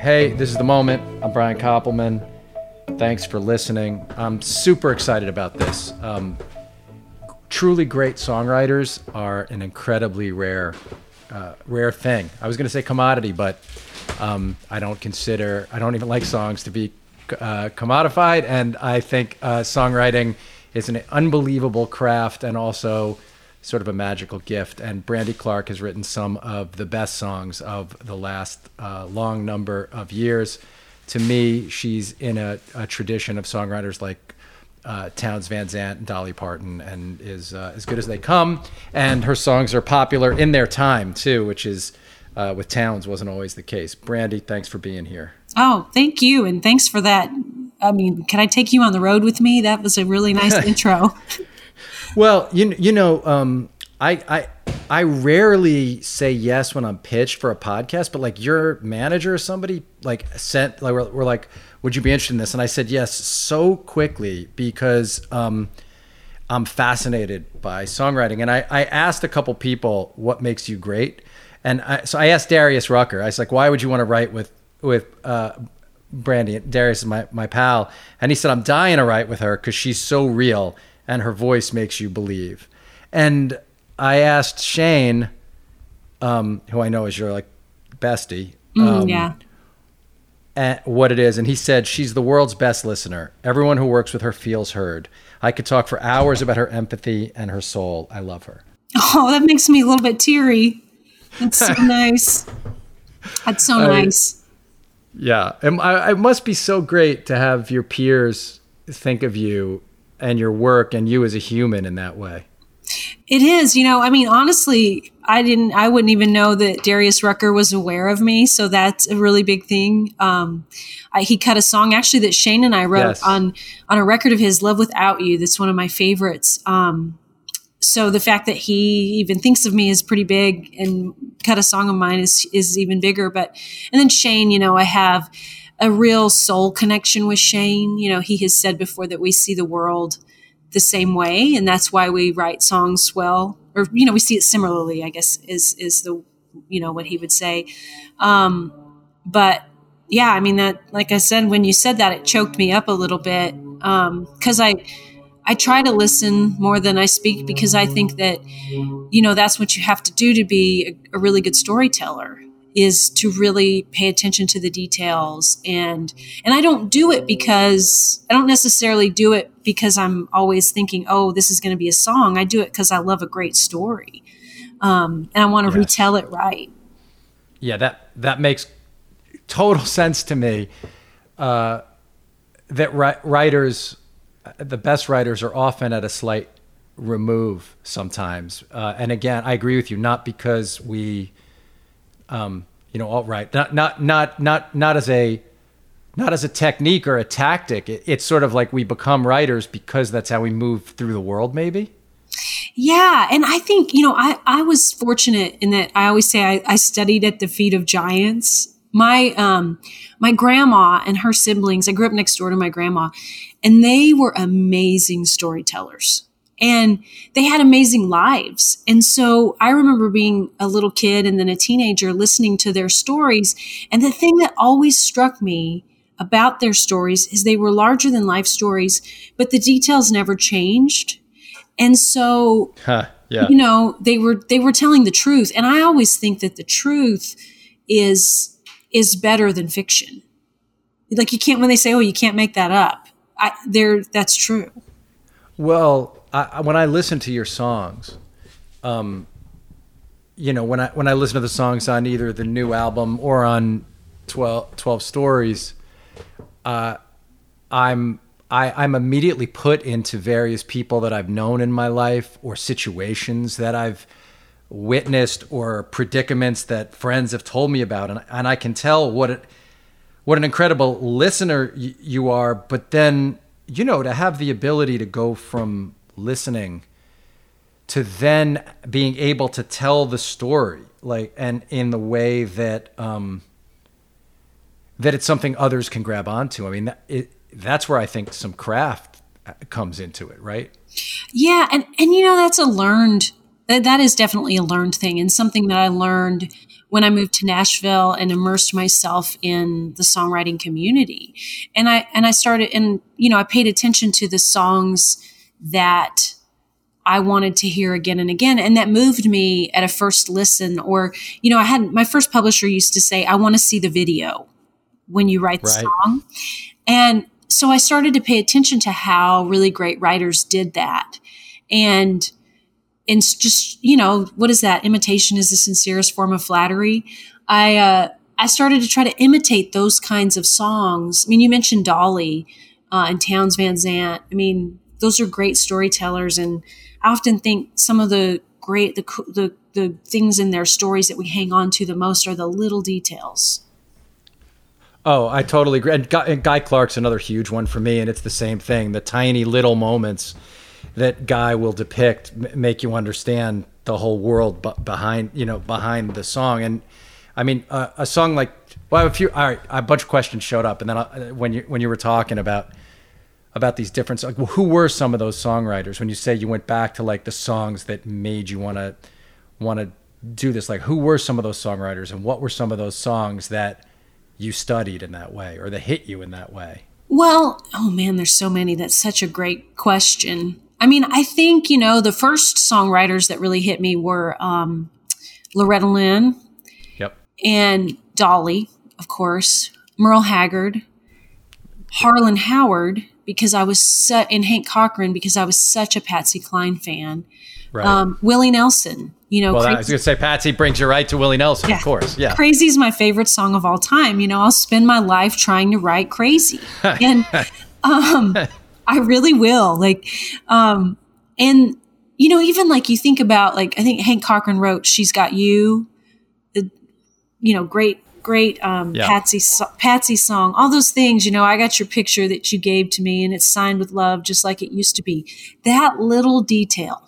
Hey, this is the moment. I'm Brian Koppelman. Thanks for listening. I'm super excited about this. Um, truly great songwriters are an incredibly rare, uh, rare thing. I was going to say commodity, but um, I don't consider, I don't even like songs to be uh, commodified. And I think uh, songwriting is an unbelievable craft and also sort of a magical gift. And Brandy Clark has written some of the best songs of the last uh, long number of years. To me, she's in a, a tradition of songwriters like uh, Townes Van Zandt and Dolly Parton, and is uh, as good as they come. And her songs are popular in their time too, which is uh, with Townes wasn't always the case. Brandy, thanks for being here. Oh, thank you, and thanks for that. I mean, can I take you on the road with me? That was a really nice intro. Well, you you know, um, I I I rarely say yes when I'm pitched for a podcast, but like your manager or somebody like sent like we're, we're like, would you be interested in this? And I said yes so quickly because um, I'm fascinated by songwriting, and I I asked a couple people what makes you great, and I, so I asked Darius Rucker. I was like, why would you want to write with with uh, Brandy? Darius is my my pal, and he said I'm dying to write with her because she's so real and her voice makes you believe. And I asked Shane, um, who I know is your like bestie, um, mm, yeah, what it is, and he said she's the world's best listener. Everyone who works with her feels heard. I could talk for hours about her empathy and her soul. I love her. Oh, that makes me a little bit teary. That's so nice. That's so nice. yeah, it, it must be so great to have your peers think of you and your work and you as a human in that way. It is, you know, I mean, honestly, I didn't, I wouldn't even know that Darius Rucker was aware of me. So that's a really big thing. Um, I, he cut a song actually that Shane and I wrote yes. on, on a record of his Love Without You. That's one of my favorites. Um, so the fact that he even thinks of me is pretty big and cut a song of mine is, is even bigger. But, and then Shane, you know, I have, a real soul connection with Shane. You know, he has said before that we see the world the same way, and that's why we write songs well, or you know, we see it similarly. I guess is is the you know what he would say. Um, but yeah, I mean that. Like I said, when you said that, it choked me up a little bit because um, I. I try to listen more than I speak because I think that, you know, that's what you have to do to be a, a really good storyteller is to really pay attention to the details. And and I don't do it because I don't necessarily do it because I'm always thinking oh this is going to be a song. I do it because I love a great story um, and I want to yes. retell it right. Yeah that that makes total sense to me uh, that ri- writers the best writers are often at a slight remove sometimes. Uh, and again I agree with you not because we um, you know, alt right, not not not not not as a not as a technique or a tactic. It, it's sort of like we become writers because that's how we move through the world, maybe. Yeah, and I think you know, I I was fortunate in that I always say I, I studied at the feet of giants. My um my grandma and her siblings. I grew up next door to my grandma, and they were amazing storytellers and they had amazing lives. And so I remember being a little kid and then a teenager listening to their stories. And the thing that always struck me about their stories is they were larger than life stories, but the details never changed. And so, huh, yeah. you know, they were, they were telling the truth. And I always think that the truth is, is better than fiction. Like you can't, when they say, oh, you can't make that up. I, there, that's true. Well, I, when I listen to your songs, um, you know, when I when I listen to the songs on either the new album or on 12, 12 Stories, uh, I'm I, I'm immediately put into various people that I've known in my life or situations that I've witnessed or predicaments that friends have told me about, and and I can tell what it, what an incredible listener y- you are. But then you know to have the ability to go from listening to then being able to tell the story like and in the way that um that it's something others can grab onto i mean that, it, that's where i think some craft comes into it right yeah and and you know that's a learned that, that is definitely a learned thing and something that i learned when I moved to Nashville and immersed myself in the songwriting community. And I and I started and you know, I paid attention to the songs that I wanted to hear again and again. And that moved me at a first listen. Or, you know, I had my first publisher used to say, I want to see the video when you write the right. song. And so I started to pay attention to how really great writers did that. And and just you know what is that imitation is the sincerest form of flattery i uh, i started to try to imitate those kinds of songs i mean you mentioned dolly uh, and townes van zandt i mean those are great storytellers and i often think some of the great the the, the things in their stories that we hang on to the most are the little details Oh, I totally agree. And Guy, and Guy Clark's another huge one for me, and it's the same thing. The tiny little moments that guy will depict make you understand the whole world behind you know behind the song and i mean uh, a song like well a few all right a bunch of questions showed up and then I, uh, when you when you were talking about about these different like, well, who were some of those songwriters when you say you went back to like the songs that made you want to want to do this? Like who were some of those songwriters and what were some of those songs that you studied in that way or that hit you in that way? Well oh man there's so many. That's such a great question. I mean, I think, you know, the first songwriters that really hit me were um, Loretta Lynn. Yep. And Dolly, of course, Merle Haggard, Harlan Howard, because I was su- and Hank Cochran because I was such a Patsy Cline fan. Right. Um, Willie Nelson, you know. Well, Crazy. I was going to say Patsy brings you right to Willie Nelson, yeah. of course. Yeah. Crazy is my favorite song of all time. You know, I'll spend my life trying to write Crazy. And um, I really will. Like, um, and you know, even like you think about like I think Hank Cochran wrote "She's Got You," the you know, great, great um, yeah. Patsy Patsy song. All those things. You know, I got your picture that you gave to me, and it's signed with love, just like it used to be. That little detail.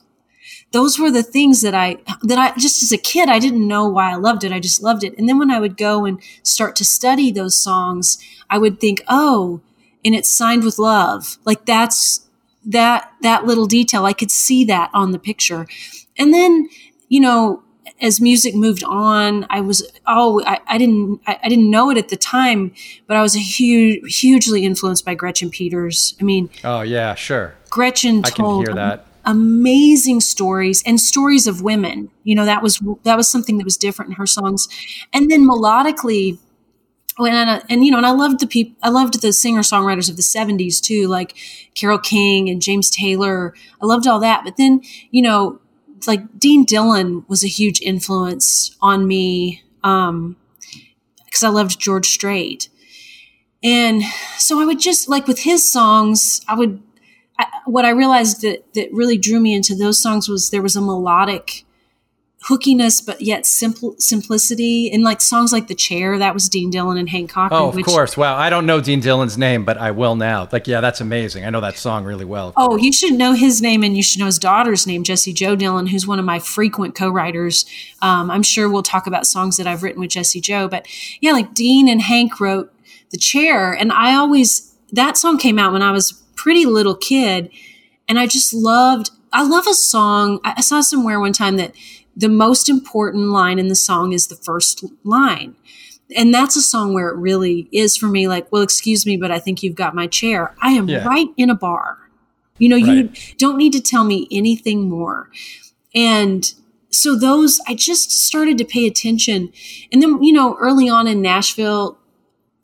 Those were the things that I that I just as a kid I didn't know why I loved it. I just loved it. And then when I would go and start to study those songs, I would think, oh and it's signed with love. Like that's that that little detail. I could see that on the picture. And then, you know, as music moved on, I was oh I, I didn't I, I, didn't know it at the time, but I was a huge hugely influenced by Gretchen Peters. I mean, oh yeah, sure. Gretchen I told amazing stories and stories of women. You know that was that was something that was different in her songs, and then melodically and, and, and you know, and I loved the people, I loved the singer songwriters of the 70s too, like Carole King and James Taylor. I loved all that. But then, you know, like Dean Dillon was a huge influence on me um, because I loved George Strait. And so I would just like with his songs, I would, I, what I realized that, that really drew me into those songs was there was a melodic hookiness, but yet simple simplicity. And like songs like "The Chair," that was Dean Dillon and Hank Cochran. Oh, of which, course. Wow, I don't know Dean Dillon's name, but I will now. Like, yeah, that's amazing. I know that song really well. Oh, you should know his name, and you should know his daughter's name, Jesse Jo Dillon, who's one of my frequent co-writers. Um, I'm sure we'll talk about songs that I've written with Jesse Jo, but yeah, like Dean and Hank wrote "The Chair," and I always that song came out when I was pretty little kid, and I just loved. I love a song. I saw somewhere one time that the most important line in the song is the first line. And that's a song where it really is for me like, well, excuse me, but I think you've got my chair. I am yeah. right in a bar. You know, right. you don't need to tell me anything more. And so those, I just started to pay attention. And then, you know, early on in Nashville,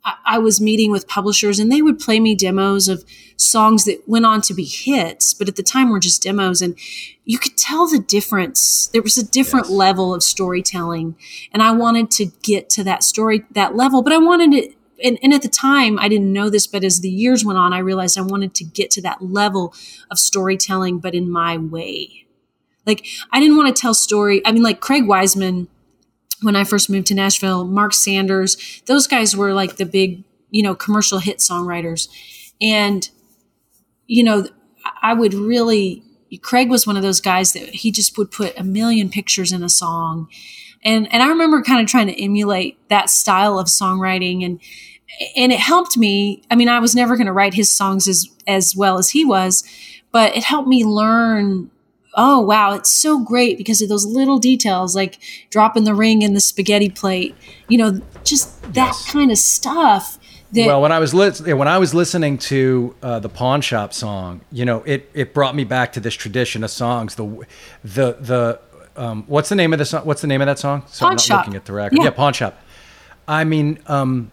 I, was meeting with publishers and they would play me demos of songs that went on to be hits, but at the time were just demos. And you could tell the difference. There was a different yes. level of storytelling. And I wanted to get to that story, that level, but I wanted it. And, and at the time, I didn't know this, but as the years went on, I realized I wanted to get to that level of storytelling, but in my way. Like, I didn't want to tell story. I mean, like Craig Wiseman, when I first moved to Nashville, Mark Sanders, those guys were like the big, you know, commercial hit songwriters. And you know, I would really, Craig was one of those guys that he just would put a million pictures in a song. And, and I remember kind of trying to emulate that style of songwriting and, and it helped me. I mean, I was never going to write his songs as, as well as he was, but it helped me learn oh wow it's so great because of those little details like dropping the ring in the spaghetti plate you know just that yes. kind of stuff that, well when i was li- when i was listening to uh, the pawn shop song you know it it brought me back to this tradition of songs the the the um, what's the name of the song what's the name of that song so pawn i'm not shop. looking at the record yeah, yeah pawn shop i mean um,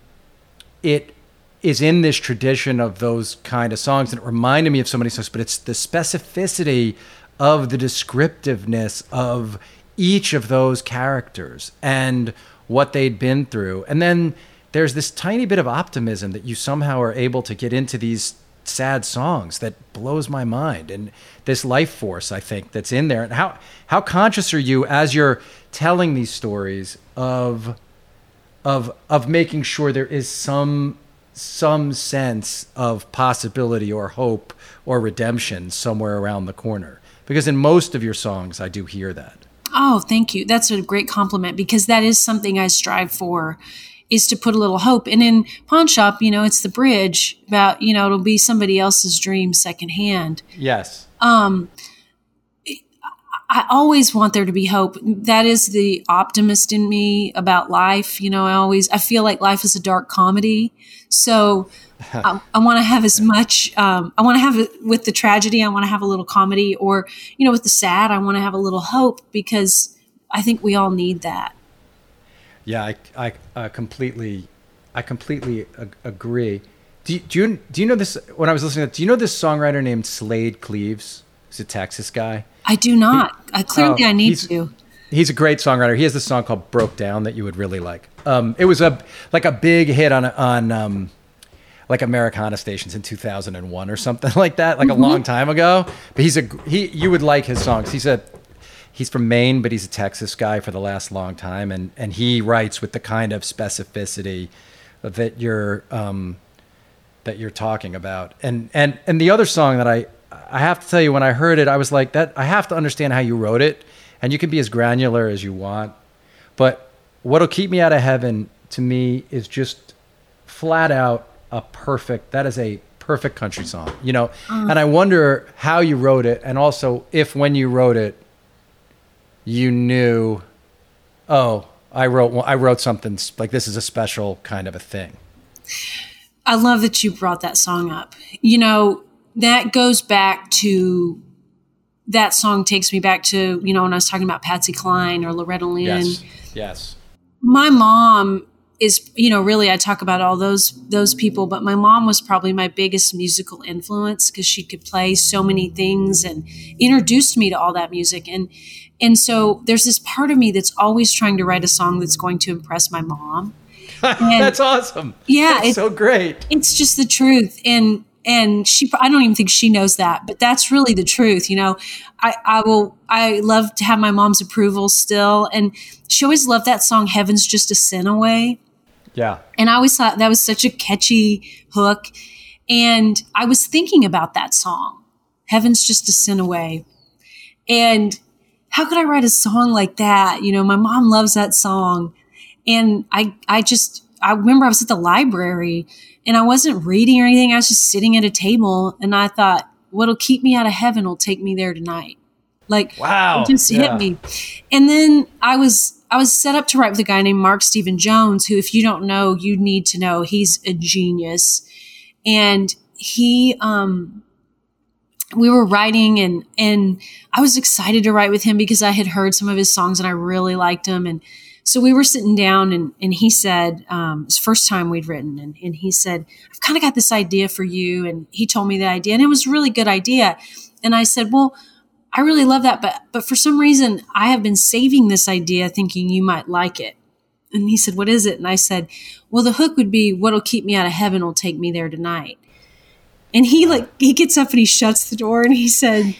it is in this tradition of those kind of songs and it reminded me of so many songs but it's the specificity of the descriptiveness of each of those characters and what they'd been through. And then there's this tiny bit of optimism that you somehow are able to get into these sad songs that blows my mind and this life force I think that's in there and how how conscious are you as you're telling these stories of of of making sure there is some some sense of possibility or hope or redemption somewhere around the corner because in most of your songs, I do hear that. Oh, thank you. That's a great compliment because that is something I strive for is to put a little hope. And in Pawn Shop, you know, it's the bridge about, you know, it'll be somebody else's dream secondhand. Yes. Um, I always want there to be hope. That is the optimist in me about life. You know, I always, I feel like life is a dark comedy. So I, I want to have as much. Um, I want to have it with the tragedy. I want to have a little comedy, or you know, with the sad, I want to have a little hope because I think we all need that. Yeah, I, I uh, completely, I completely ag- agree. Do you, do you do you know this? When I was listening, to, do you know this songwriter named Slaid Cleaves? He's a Texas guy. I do not. He, I clearly oh, I need to. He's a great songwriter. He has this song called "Broke Down" that you would really like. Um, it was a like a big hit on on um, like Americana stations in 2001 or something like that, like mm-hmm. a long time ago. But he's a he. You would like his songs. He's a he's from Maine, but he's a Texas guy for the last long time, and and he writes with the kind of specificity that you're um, that you're talking about. And and and the other song that I I have to tell you, when I heard it, I was like that. I have to understand how you wrote it, and you can be as granular as you want, but what'll keep me out of heaven to me is just flat out a perfect that is a perfect country song you know? Uh, and i wonder how you wrote it and also if when you wrote it you knew oh i wrote i wrote something like this is a special kind of a thing. I love that you brought that song up. You know that goes back to that song takes me back to you know when i was talking about patsy cline or loretta lynn. Yes yes. My mom is you know really i talk about all those those people but my mom was probably my biggest musical influence because she could play so many things and introduced me to all that music. And and so there's this part of me that's always trying to write a song that's going to impress my mom. That's awesome. Yeah it's so great. it's just the truth. And and she i don't even think she knows that but that's really the truth you know? I i will i love to have my mom's approval still and she always loved that song heaven's just a sin away yeah. And I always thought that was such a catchy hook. And I was thinking about that song, Heaven's Just a Sin Away. And how could I write a song like that? You know, my mom loves that song. And I, I just, I remember I was at the library and I wasn't reading or anything. I was just sitting at a table and I thought, what'll keep me out of heaven will take me there tonight. Like, wow, it just yeah. hit me. And then I was I was set up to write with a guy named Mark Stephen Jones, who, if you don't know, you need to know. He's a genius. And he, um, we were writing and, and I was excited to write with him because I had heard some of his songs and I really liked him. And so we were sitting down and, and he said, um, it was first time we'd written. And, and he said, I've kind of got this idea for you. And he told me the idea and it was a really good idea. And I said, well, I really love that, but but for some reason I have been saving this idea thinking you might like it. And he said, "What is it?" And I said, "Well, the hook would be what'll keep me out of heaven will take me there tonight." And he like he gets up and he shuts the door and he said,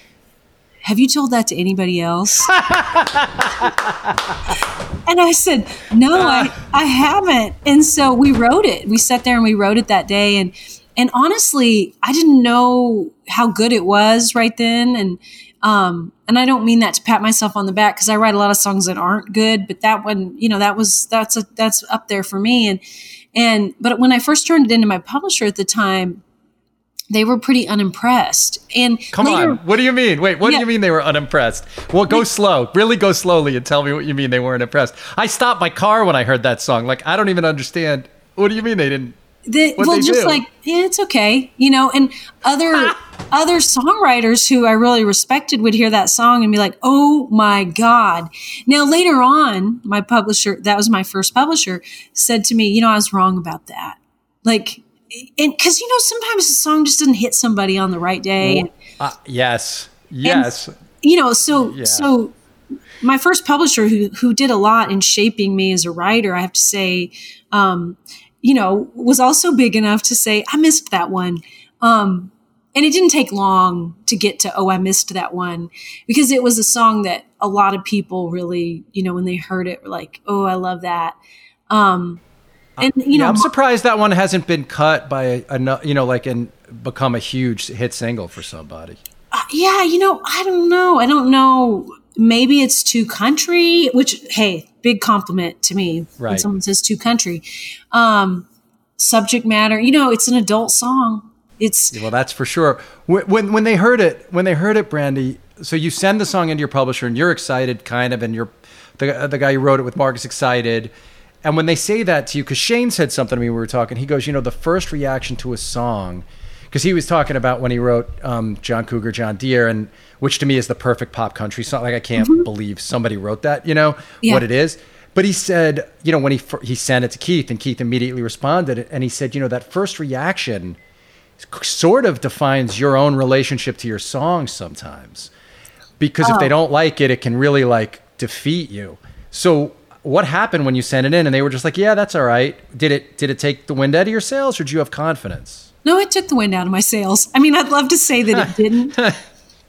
"Have you told that to anybody else?" and I said, "No, I ah. I haven't." And so we wrote it. We sat there and we wrote it that day and and honestly, I didn't know how good it was right then and um, and I don't mean that to pat myself on the back because I write a lot of songs that aren't good, but that one, you know, that was that's a that's up there for me. And and but when I first turned it into my publisher at the time, they were pretty unimpressed. And come later, on, what do you mean? Wait, what yeah. do you mean they were unimpressed? Well, go slow, really go slowly, and tell me what you mean they weren't impressed. I stopped my car when I heard that song. Like, I don't even understand. What do you mean they didn't? The, well, just do? like yeah, it's okay, you know. And other other songwriters who I really respected would hear that song and be like, "Oh my god!" Now later on, my publisher, that was my first publisher, said to me, "You know, I was wrong about that." Like and because you know sometimes a song just doesn't hit somebody on the right day. uh, yes, yes. And, you know, so yeah. so my first publisher who who did a lot in shaping me as a writer, I have to say, um, you know, was also big enough to say I missed that one. Um, and it didn't take long to get to oh I missed that one because it was a song that a lot of people really, you know, when they heard it were like, "Oh, I love that." Um, and you know, I'm surprised that one hasn't been cut by a, a you know, like and become a huge hit single for somebody. Uh, yeah, you know, I don't know. I don't know. Maybe it's too country, which hey, big compliment to me right. when someone says too country. Um, subject matter, you know, it's an adult song. It's well, that's for sure. When, when when they heard it, when they heard it, Brandy. So you send the song into your publisher, and you're excited, kind of, and you're the the guy who wrote it with Mark is excited and when they say that to you, because Shane said something to me, we were talking, he goes, you know, the first reaction to a song, because he was talking about when he wrote um, John Cougar, John Deere, and which to me is the perfect pop country song. Like I can't mm-hmm. believe somebody wrote that, you know, yeah. what it is. But he said, you know, when he he sent it to Keith, and Keith immediately responded, and he said, you know, that first reaction sort of defines your own relationship to your song sometimes, because oh. if they oh. don't like it, it can really like defeat you. So what happened when you sent it in and they were just like, yeah, that's all right. Did it did it take the wind out of your sails or did you have confidence? No, it took the wind out of my sails. I mean, I'd love to say that it didn't,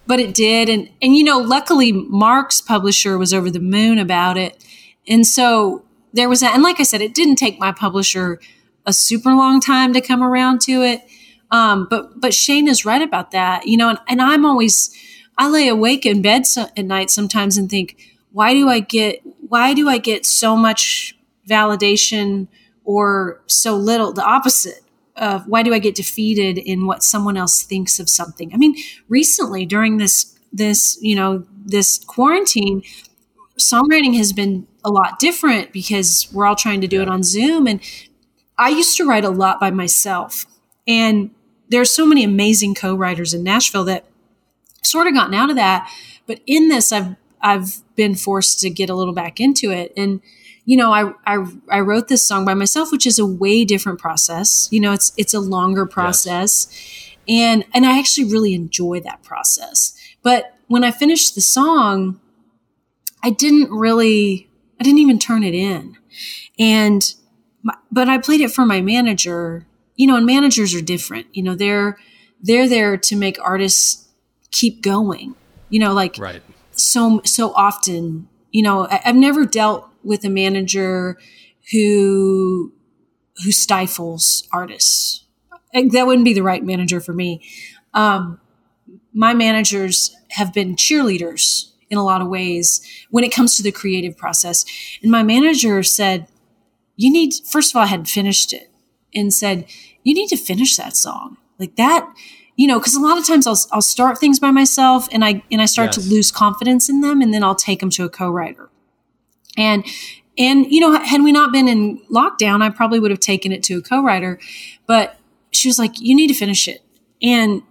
but it did. And and you know, luckily Mark's publisher was over the moon about it. And so there was that and like I said, it didn't take my publisher a super long time to come around to it. Um, but but Shane is right about that, you know, and, and I'm always I lay awake in bed so, at night sometimes and think, why do I get why do I get so much validation or so little? The opposite of why do I get defeated in what someone else thinks of something? I mean, recently during this this you know this quarantine, songwriting has been a lot different because we're all trying to do it on Zoom, and I used to write a lot by myself, and there's so many amazing co-writers in Nashville that sort of gotten out of that. But in this, I've I've been forced to get a little back into it. And, you know, I, I, I wrote this song by myself, which is a way different process. You know, it's, it's a longer process. Yes. And, and I actually really enjoy that process. But when I finished the song, I didn't really, I didn't even turn it in. And, my, but I played it for my manager, you know, and managers are different. You know, they're, they're there to make artists keep going. You know, like right so so often you know I, have never dealt with a manager who who stifles artists that wouldn't be the right manager for me um, my managers have been cheerleaders in a lot of ways when it comes to the creative process and my manager said you need first of all i had finished it and said you need to finish that song like that you know, because a lot of times I'll, I'll start things by myself and I and I start yes. to lose confidence in them, and then I'll take them to a co-writer. And and you know, had we not been in lockdown, I probably would have taken it to a co-writer. But she was like, "You need to finish it," and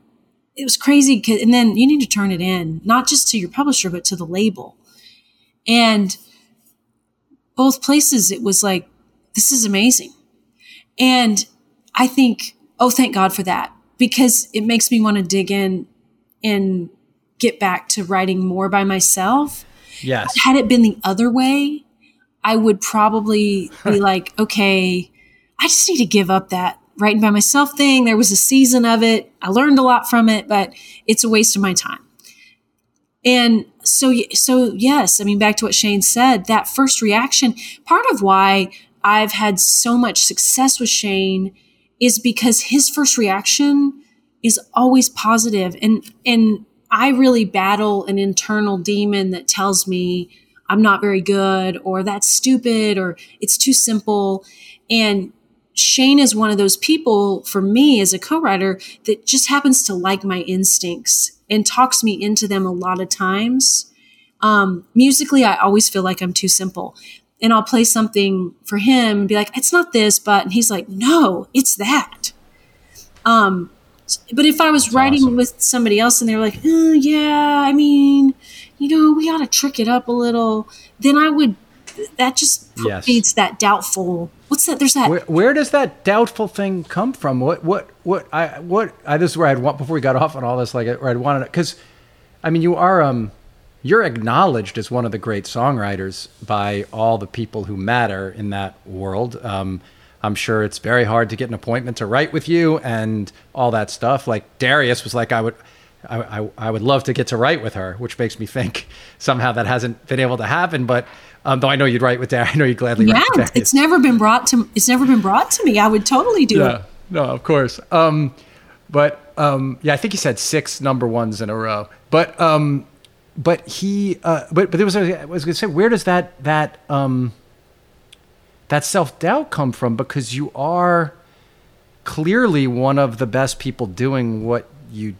it was crazy. And then you need to turn it in, not just to your publisher, but to the label. And both places, it was like, "This is amazing," and I think, "Oh, thank God for that." because it makes me want to dig in and get back to writing more by myself. Yes. Had it been the other way, I would probably be like, okay, I just need to give up that writing by myself thing. There was a season of it. I learned a lot from it, but it's a waste of my time. And so, so yes, I mean, back to what Shane said, that first reaction, part of why I've had so much success with Shane is because his first reaction is always positive and and I really battle an internal demon that tells me I'm not very good or that's stupid or it's too simple and Shane is one of those people for me as a co-writer that just happens to like my instincts and talks me into them a lot of times. Um, musically, I always feel like I'm too simple. And I'll play something for him and be like, it's not this, but, and he's like, no, it's that. Um, but if I was That's writing awesome. with somebody else and they were like, oh, yeah, I mean, you know, we ought to trick it up a little, then I would, that just yes. feeds that doubtful. What's that? There's that. Where, where, does that doubtful thing come from? What, what, what, I, what, I, this is where I'd want, before we got off on all this, like, where I'd wanted, because, I mean, you are, um, you're acknowledged as one of the great songwriters by all the people who matter in that world. Um, I'm sure it's very hard to get an appointment to write with you and all that stuff. Like Darius was like, I would, I, I, I would love to get to write with her, which makes me think somehow that hasn't been able to happen. But um, though I know you'd write with Darius, I know you'd gladly yeah, write it's never been brought to, it's never been brought to me. I would totally do yeah, it. No, of course. Um, but um, yeah, I think he said six number ones in a row. But um, but he, uh, but but there was I was going to say, where does that that um, that self doubt come from? Because you are clearly one of the best people doing what you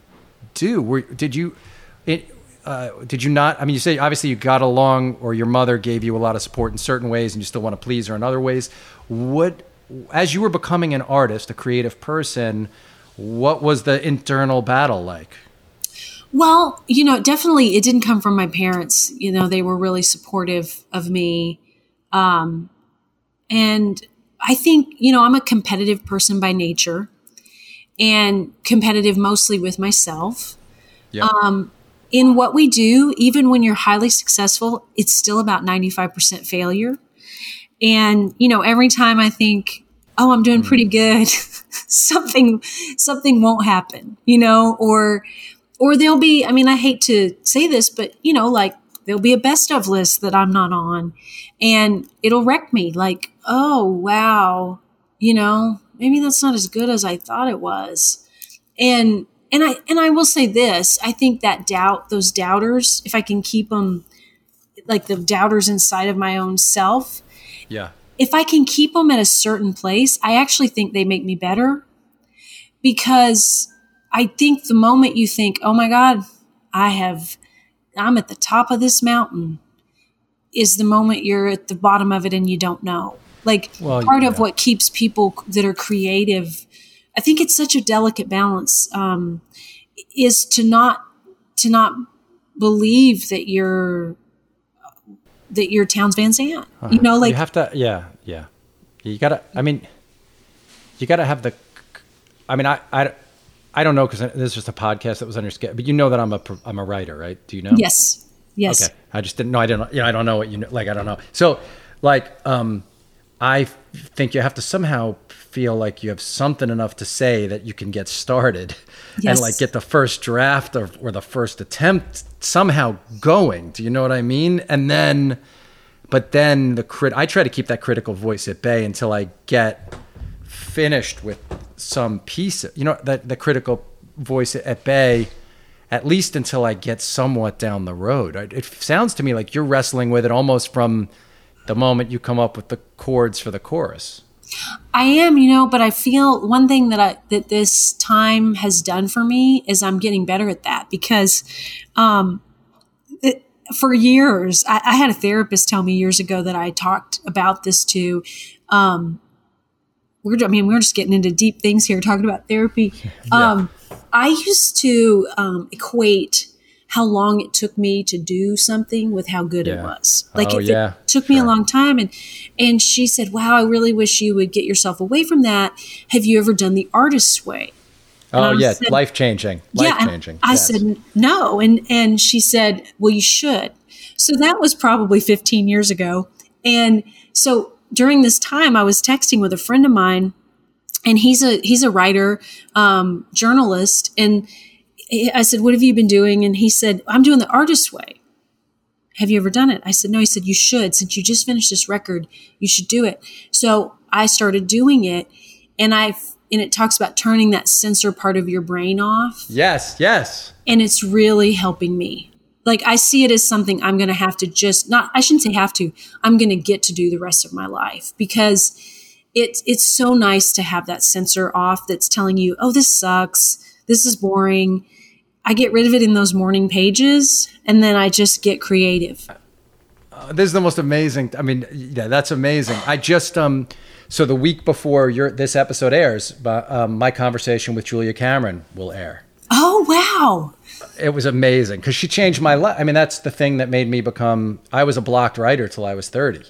do. Were, did you? It, uh, did you not? I mean, you say obviously you got along, or your mother gave you a lot of support in certain ways, and you still want to please her in other ways. What, as you were becoming an artist, a creative person, what was the internal battle like? Well, you know, definitely it didn't come from my parents. You know, they were really supportive of me. Um, and I think, you know, I'm a competitive person by nature and competitive mostly with myself. Yep. Um, in what we do, even when you're highly successful, it's still about 95% failure. And, you know, every time I think, oh, I'm doing hmm. pretty good, something, something won't happen, you know, or, or there'll be, I mean, I hate to say this, but, you know, like there'll be a best of list that I'm not on and it'll wreck me like, oh, wow, you know, maybe that's not as good as I thought it was. And, and I, and I will say this, I think that doubt, those doubters, if I can keep them like the doubters inside of my own self. Yeah. If I can keep them at a certain place, I actually think they make me better because I think the moment you think, oh my God, I have, I'm at the top of this mountain, is the moment you're at the bottom of it and you don't know. Like well, part yeah. of what keeps people that are creative, I think it's such a delicate balance, um, is to not to not believe that you're that you're Townes Van Zandt. Uh-huh. You know, like you have to. Yeah, yeah. You gotta. I mean, you gotta have the. I mean, I, I, I don't know because this is just a podcast that was under schedule. But you know that I'm a I'm a writer, right? Do you know? Yes. Yes. Okay. I just didn't know. I didn't. You know, I don't know what you know. Like I don't know. So, like, um, I think you have to somehow feel like you have something enough to say that you can get started, yes. and like get the first draft or, or the first attempt somehow going. Do you know what I mean? And then, but then the crit. I try to keep that critical voice at bay until I get finished with some piece. Of, you know, that the critical voice at bay at least until I get somewhat down the road. It sounds to me like you're wrestling with it almost from the moment you come up with the chords for the chorus. I am, you know, but I feel one thing that I that this time has done for me is I'm getting better at that because um, it, for years I, I, had a therapist tell me years ago that I talked about this to. Um, we're, I mean, we're just getting into deep things here, talking about therapy. Yeah. Um, I used to um, equate how long it took me to do something with how good yeah. it was. Like oh, if yeah. it took me a long time and and she said, "Wow, I really wish you would get yourself away from that. Have you ever done the artist's way?" oh yeah, life changing. Life changing. I yes. said no, and and she said, "Well, you should." So that was probably 15 years ago, and so during this time, I was texting with a friend of mine, and he's a he's a writer, um, journalist, and I said, What have you been doing? And he said, I'm doing the artist way. Have you ever done it? I said, No. He said, You should. Since you just finished this record, you should do it. So I started doing it and I and it talks about turning that censor part of your brain off. Yes, yes. And it's really helping me. Like I see it as something I'm going to have to just not I shouldn't say have to. I'm going to get to do the rest of my life because it's it's so nice to have that censor off that's telling you, oh, this sucks, this is boring. I get rid of it in those morning pages, and then I just get creative. Uh, this is the most amazing. I mean, yeah, that's amazing. I just um, so the week before your this episode airs, but um, my conversation with Julia Cameron will air. Oh wow! It was amazing because she changed my life. I mean, that's the thing that made me become. I was a blocked writer till I was thirty,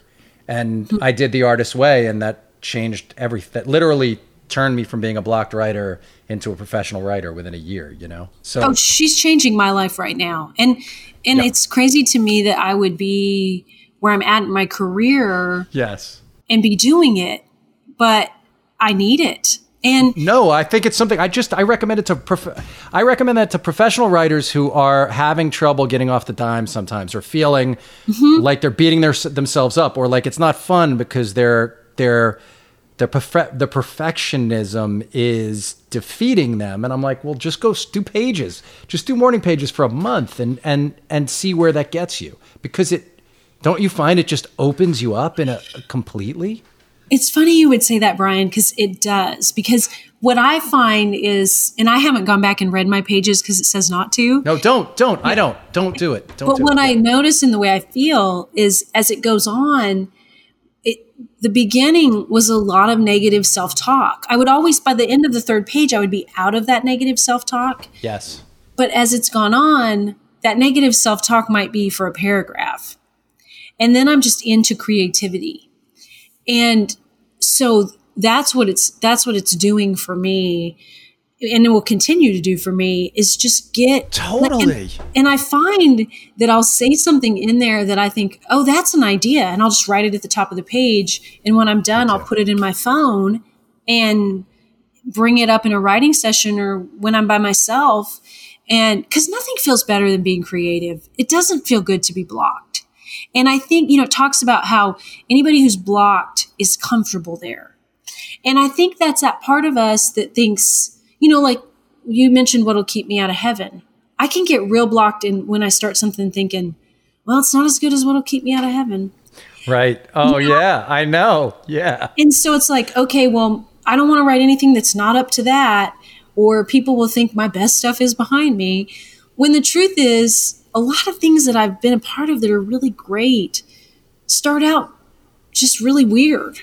and hmm. I did the artist's way, and that changed everything. That literally turned me from being a blocked writer into a professional writer within a year. You know, so oh, she's changing my life right now, and and yeah. it's crazy to me that I would be where I'm at in my career. Yes, and be doing it, but I need it. And no, I think it's something I just I recommend it to prof- I recommend that to professional writers who are having trouble getting off the dime sometimes or feeling mm-hmm. like they're beating their, themselves up or like it's not fun because they're they're the perfe- the perfectionism is defeating them. And i'm like well just go do pages. Just do morning pages for a month and and and see where that gets you. Because it don't you find it just opens you up in a, a completely? It's funny you would say that brian because it does. Because what i find is and i haven't gone back and read my pages because it says not to. No don't don't. I don't. Don't do it. Don't but do what it. i notice in the way i feel is as it goes on the beginning was a lot of negative self talk. I would always, by the end of the third page, I would be out of that negative self talk. Yes. But as it's gone on, that negative self talk might be for a paragraph. And then I'm just into creativity. And so that's what it's that's what it's doing for me and it will continue to do for me is just get totally and, and, i find that i'll say something in there that i think oh that's an idea and i'll just write it at the top of the page and when i'm done i'll put it in my phone and bring it up in a writing session or when i'm by myself and because nothing feels better than being creative. It doesn't feel good to be blocked. And i think you know it talks about how anybody who's blocked is comfortable there. And i think that's that part of us that thinks you know, like you mentioned what'll keep me out of heaven. I can get real blocked in when I start something thinking, well, it's not as good as what'll keep me out of heaven. Right. Oh, you know? yeah, I know. Yeah. And so it's like, okay, well, I don't want to write anything that's not up to that, or people will think my best stuff is behind me. When the truth is, a lot of things that I've been a part of that are really great start out just really weird.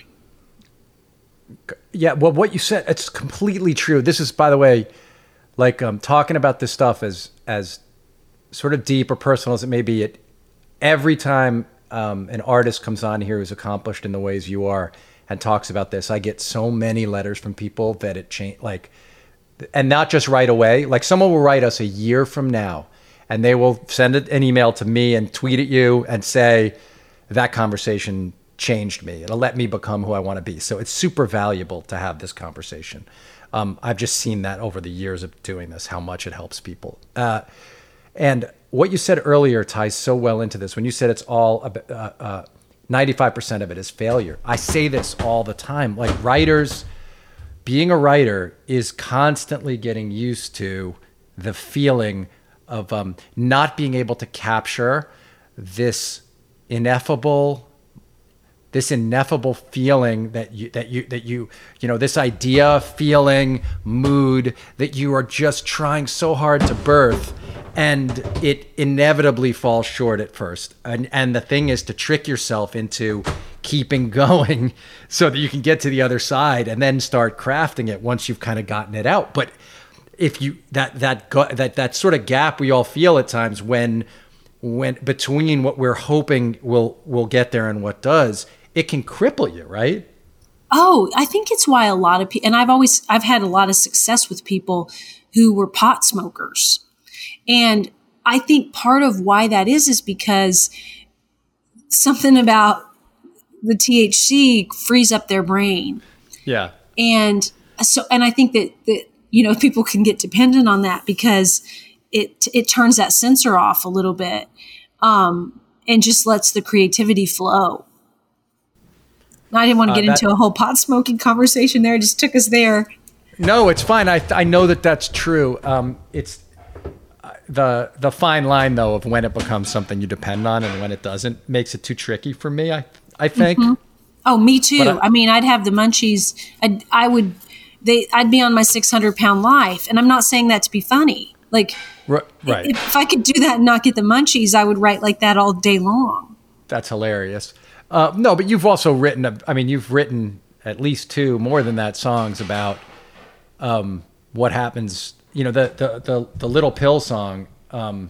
Yeah, well, what you said, it's completely true. This is, by the way, like um, talking about this stuff as as sort of deep or personal as it may be. It every time um, an artist comes on here who's accomplished in the ways you are and talks about this, I get so many letters from people that it changed. Like, and not just right away. Like someone will write us a year from now, and they will send an email to me and tweet at you and say that conversation changed me. It'll let me become who I want to be. So it's super valuable to have this conversation. Um, I've just seen that over the years of doing this, how much it helps people. Uh, and what you said earlier ties so well into this. When you said it's all uh, uh, 95% of it is failure. I say this all the time. Like writers, being a writer is constantly getting used to the feeling of um, not being able to capture this ineffable this ineffable feeling that you that you that you you know this idea feeling mood that you are just trying so hard to birth and it inevitably falls short at first. And and the thing is to trick yourself into keeping going so that you can get to the other side and then start crafting it once you've kind of gotten it out. But if you that that that that sort of gap we all feel at times when when between what we're hoping will will get there and what does it can cripple you, right? Oh, I think it's why a lot of people, and I've always, I've had a lot of success with people who were pot smokers. And I think part of why that is, is because something about the THC frees up their brain. Yeah. And so, and I think that, that, you know, people can get dependent on that because it, it turns that censor off a little bit. Um, and just lets the creativity flow. I didn't want to uh, get uh, that, into a whole pot smoking conversation there. It just took us there. No, it's fine. I, I know that that's true. Um, it's uh, the the fine line though of when it becomes something you depend on and when it doesn't makes it too tricky for me. I I think. Mm-hmm. Oh, me too. I, I, mean, I'd have the munchies. I'd, I would, they, I'd be on my 600 pound life. And I'm not saying that to be funny. Like, right. If, if I could do that and not get the munchies, I would write like that all day long. That's hilarious. Uh, no, but you've also written, a, I mean, you've written at least two, more than that, songs about um, what happens. You know, the, the, the, the Little Pill song. Um,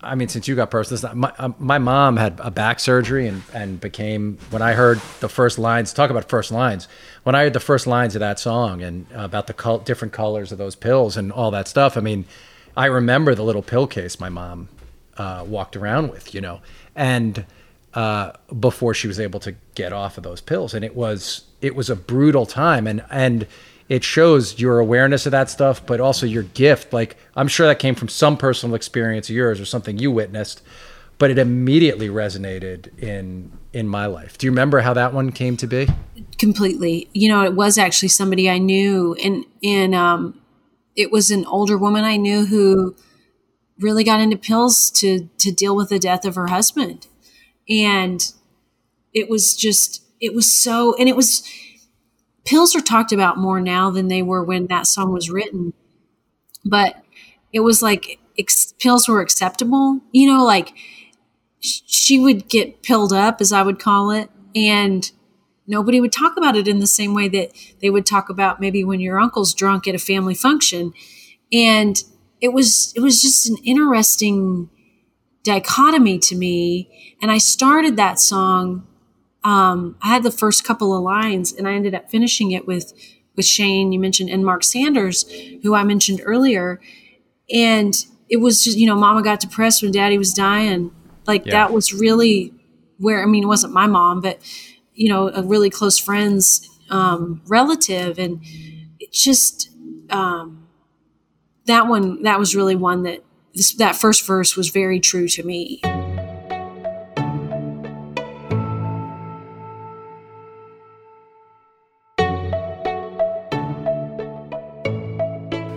I mean, since you got personal, my, uh, my mom had a back surgery and, and became, when I heard the first lines, talk about first lines, when I heard the first lines of that song and about the col- different colors of those pills and all that stuff, I mean, I remember the little pill case my mom uh, walked around with, you know, and uh, before she was able to get off of those pills. And it was, it was a brutal time. And, and, it shows your awareness of that stuff, but also your gift. Like I'm sure that came from some personal experience of yours or something you witnessed, but it immediately resonated in in my life. Do you remember how that one came to be? Completely. You know, it was actually somebody I knew, and and um, it was an older woman I knew who really got into pills to to deal with the death of her husband, and it was just it was so, and it was pills are talked about more now than they were when that song was written. But it was like ex- pills were acceptable, you know, like sh- she would get pilled up, as I would call it, and nobody would talk about it in the same way that they would talk about maybe when your uncle's drunk at a family function. And it was it was just an interesting dichotomy to me. And I started that song um, I had the first couple of lines and I ended up finishing it with with Shane. You mentioned and Mark Sanders, who I mentioned earlier, and it was just you know, Mama got depressed when Daddy was dying. Like yeah. that was really where I mean, it wasn't my mom, but you know, a really close friend's um, relative, and it just um, that one that was really one that this, that first verse was very true to me.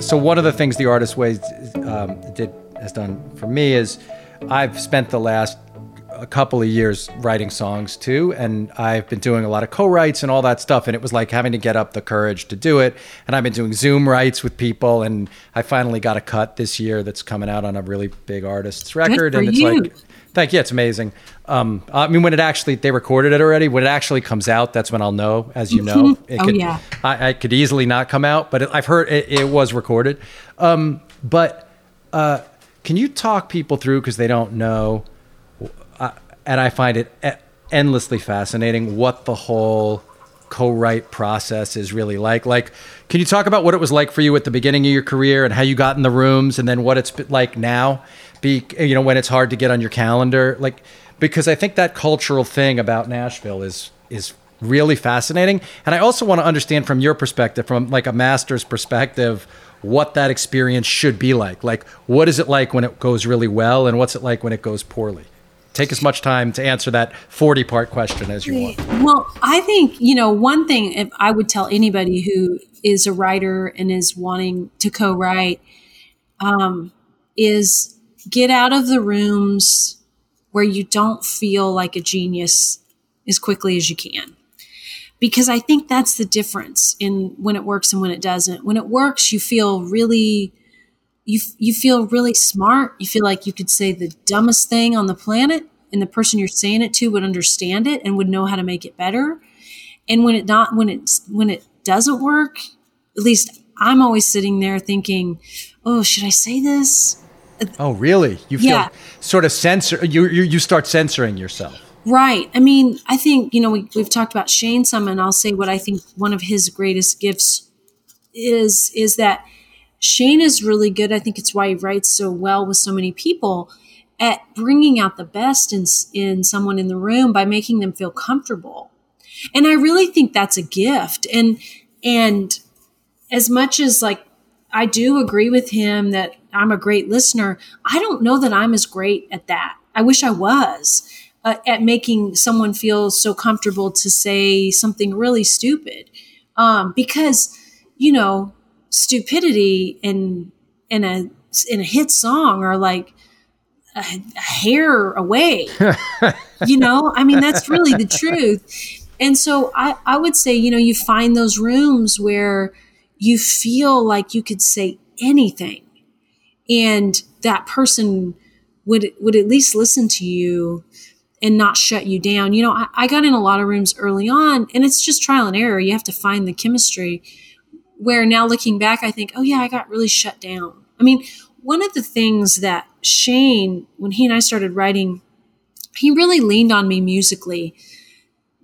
so one of the things the Artist's Way um, did has done for me is I've spent the last a couple of years writing songs too and I've been doing a lot of co-writes and all that stuff and it was like having to get up the courage to do it and I've been doing zoom writes with people and I finally got a cut this year that's coming out on a really big artist's record and it's you. like Thank you. It's amazing. Um, I mean, when it actually they recorded it already. When it actually comes out, that's when I'll know. As you know, it oh could, yeah, I, I, could easily not come out, but it, I've heard it, it was recorded. Um, but uh, can you talk people through because they don't know, and I find it endlessly fascinating what the whole co-write process is really like. Like, can you talk about what it was like for you at the beginning of your career and how you got in the rooms, and then what it's like now? be you know when it's hard to get on your calendar like because I think that cultural thing about Nashville is is really fascinating and I also want to understand from your perspective from like a master's perspective what that experience should be like like what is it like when it goes really well and what's it like when it goes poorly take as much time to answer that 40 part question as you want well i think you know one thing if i would tell anybody who is a writer and is wanting to co-write um, is get out of the rooms where you don't feel like a genius as quickly as you can. Because I think that's the difference in when it works and when it doesn't. When it works, you feel really you you feel really smart. You feel like you could say the dumbest thing on the planet and the person you're saying it to would understand it and would know how to make it better. And when it not when it when it doesn't work, at least I'm always sitting there thinking, "Oh, should I say this? Oh, really? You feel yeah. sort of censor you, you you start censoring yourself. Right. I mean, I think, you know, we, we've talked about Shane some, and I'll say what I think one of his greatest gifts is, is that Shane is really good. I think it's why he writes so well with so many people at bringing out the best in, in someone in the room by making them feel comfortable. And I really think that's a gift. And, and as much as like, I do agree with him that I'm a great listener. I don't know that I'm as great at that. I wish I was uh, at making someone feel so comfortable to say something really stupid. Um, because, you know, stupidity in, in a, in a hit song are like a, a hair away. you know, I mean, that's really the truth. And so I, I would say, you know, you find those rooms where you feel like you could say anything and that person would would at least listen to you and not shut you down. You know, I, I got in a lot of rooms early on and it's just trial and error. You have to find the chemistry where now looking back, I think, oh yeah, I got really shut down. I mean, one of the things that Shane, when he and I started writing, he really leaned on me musically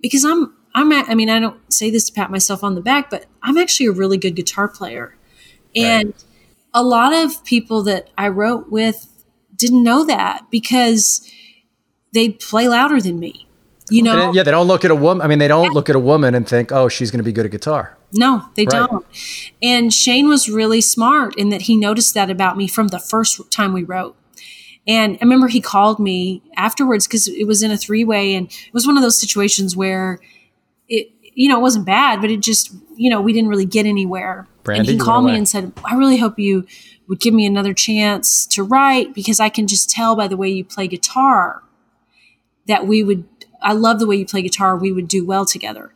because I'm, I'm, at, I mean, I don't say this to pat myself on the back, but I'm actually a really good guitar player. And right. a lot of people that I wrote with didn't know that because they play louder than me. You know? yeah, they don't look at a woman. I mean, they don't look at a woman and think, oh, she's going to be good at guitar. No, they right. don't. And Shane was really smart in that he noticed that about me from the first time we wrote. And I remember he called me afterwards because it was in a three way, and it was one of those situations where it, you know, it wasn't bad, but it just, you know, we didn't really get anywhere. And he called me and said, I really hope you would give me another chance to write because I can just tell by the way you play guitar that we would, I love the way you play guitar. We would do well together.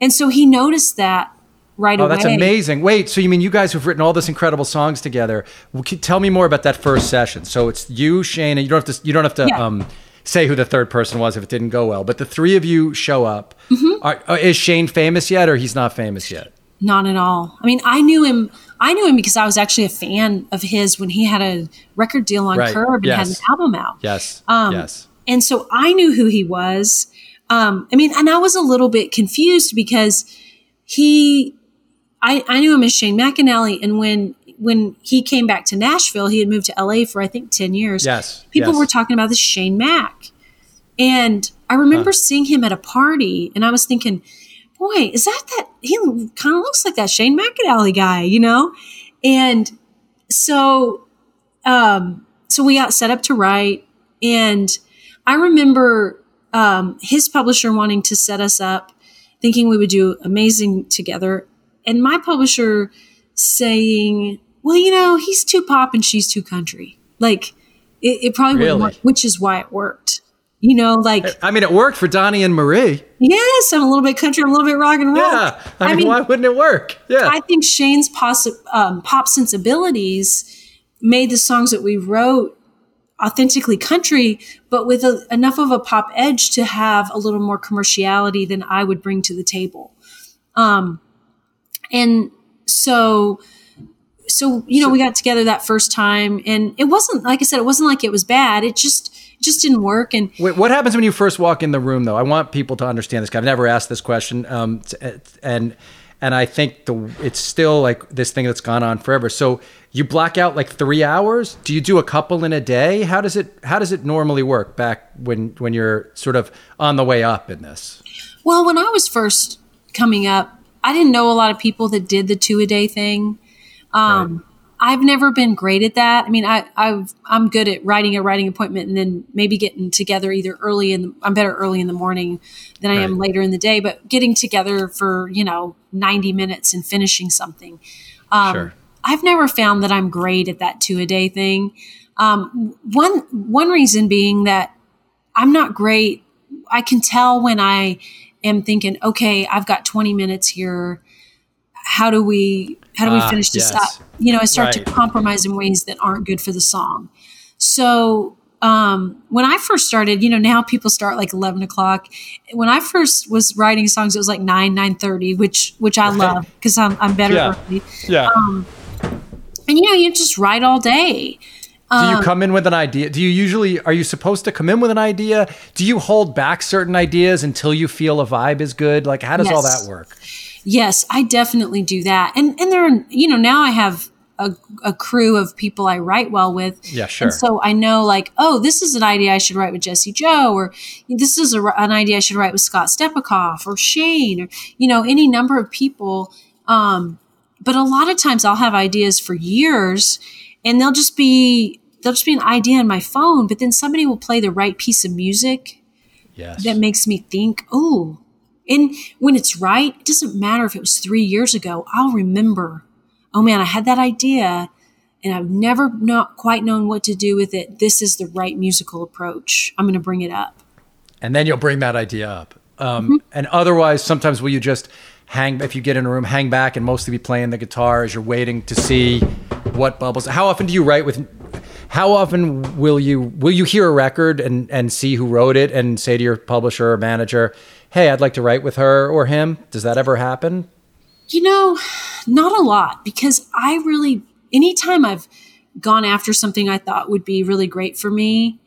And so he noticed that right oh, away. that's amazing. Wait, so you mean you guys have written all this incredible songs together? Tell me more about that first session. So it's you, Shane, and you don't have to. You don't have to. Yeah. Um, say who the third person was if it didn't go well. But the three of you show up. Mm-hmm. Are, uh, is Shane famous yet, or he's not famous yet? Not at all. I mean, I knew him. I knew him because I was actually a fan of his when he had a record deal on right. Curb and yes. had an album out. Yes. Um, yes. And so I knew who he was. Um, I mean, and I was a little bit confused because he, I, I knew him as Shane McAnally, and when when he came back to Nashville, he had moved to LA for I think ten years. Yes, people yes. were talking about this Shane Mac, and I remember huh. seeing him at a party, and I was thinking, boy, is that that? He kind of looks like that Shane McAnally guy, you know, and so, um, so we got set up to write, and I remember um, his publisher wanting to set us up, thinking we would do amazing together, and my publisher saying, "Well, you know, he's too pop and she's too country." Like it, it probably really? wouldn't work, which is why it worked. You know, like I mean, it worked for Donnie and Marie. Yes, I'm a little bit country, I'm a little bit rock and roll. Yeah, I mean, I mean why wouldn't it work? Yeah, I think Shane's possi- um, pop sensibilities made the songs that we wrote authentically country, but with a, enough of a pop edge to have a little more commerciality than I would bring to the table. Um, and so, so you know, we got together that first time, and it wasn't like I said, it wasn't like it was bad. It just it just didn't work. And Wait, what happens when you first walk in the room, though? I want people to understand this. Guy. I've never asked this question, um, and and I think the it's still like this thing that's gone on forever. So you block out like three hours. Do you do a couple in a day? How does it How does it normally work back when when you're sort of on the way up in this? Well, when I was first coming up, I didn't know a lot of people that did the two a day thing. Um, right. I've never been great at that. I mean, I, i am good at writing a writing appointment and then maybe getting together either early in the, I'm better early in the morning than I right. am later in the day, but getting together for, you know, 90 minutes and finishing something. Um, sure. I've never found that I'm great at that two a day thing. Um, one, one reason being that I'm not great. I can tell when I am thinking, okay, I've got 20 minutes here. How do we how do we ah, finish this yes. up? You know, I start right. to compromise in ways that aren't good for the song. So um, when I first started, you know, now people start like eleven o'clock. When I first was writing songs, it was like nine nine thirty, which which I love because I'm I'm better yeah. early. Yeah. Um, and you know, you just write all day. Do you um, come in with an idea? Do you usually are you supposed to come in with an idea? Do you hold back certain ideas until you feel a vibe is good? Like how does yes. all that work? Yes, I definitely do that. And and there are you know, now I have a, a, crew of people I write well with. Yeah, sure. And so I know, like, oh, this is an idea I should write with Jessie Jo, or this is a, an idea I should write with Scott Stepakoff or Shane, or you know, any number of people. Um, but a lot of times I'll have ideas for years, and they'll just be they'll just be an idea on my phone, but then somebody will play the right piece of music yes. that makes me think, oh, and when it's right, it doesn't matter if it was three years ago, I'll remember, oh man, I had that idea and I've never not quite known what to do with it. This is the right musical approach. I'm going to bring it up. And then you'll bring that idea up. Um, mm-hmm. And otherwise, sometimes will you just hang if you get in a room, hang back and mostly be playing the guitar as you're waiting to see what bubbles. How often do you write with? How often will you will you hear a record and and see who wrote it and say to your publisher or manager, "Hey, I'd like to write with her or him"? Does that ever happen? You know, not a lot because I really anytime I've gone after something I thought would be really great for me,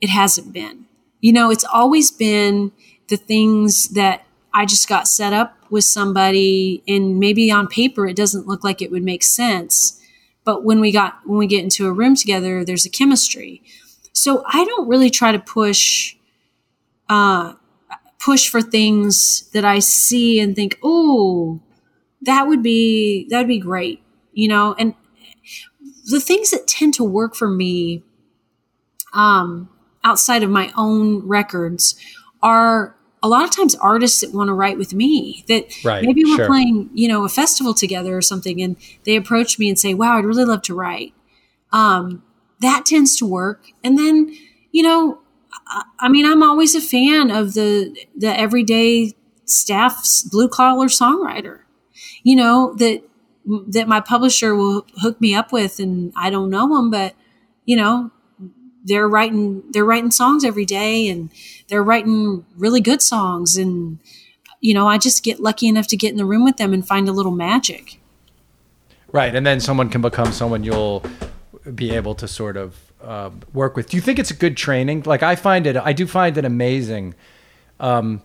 it hasn't been. You know, it's always been the things that I just got set up with somebody and maybe on paper it doesn't look like it would make sense. But when we got when we get into a room together, there's a chemistry. So I don't really try to push uh push for things that I see and think, oh, that would be that would be great. You know, and the things that tend to work for me um outside of my own records are a lot of times artists that want to write with me that right, maybe we're sure. playing you know a festival together or something and they approach me and say wow i'd really love to write um, that tends to work and then you know I, mean i'm always a fan of the the everyday staff's blue collar songwriter you know that that my publisher will hook me up with and i don't know them but you know they're writing they're writing songs every day and they're writing really good songs and you know i just get lucky enough to get in the room with them and find a little magic. Right and then someone can become someone you'll be able to sort of uh, work with do you think it's a good training like i find it i do find it amazing um,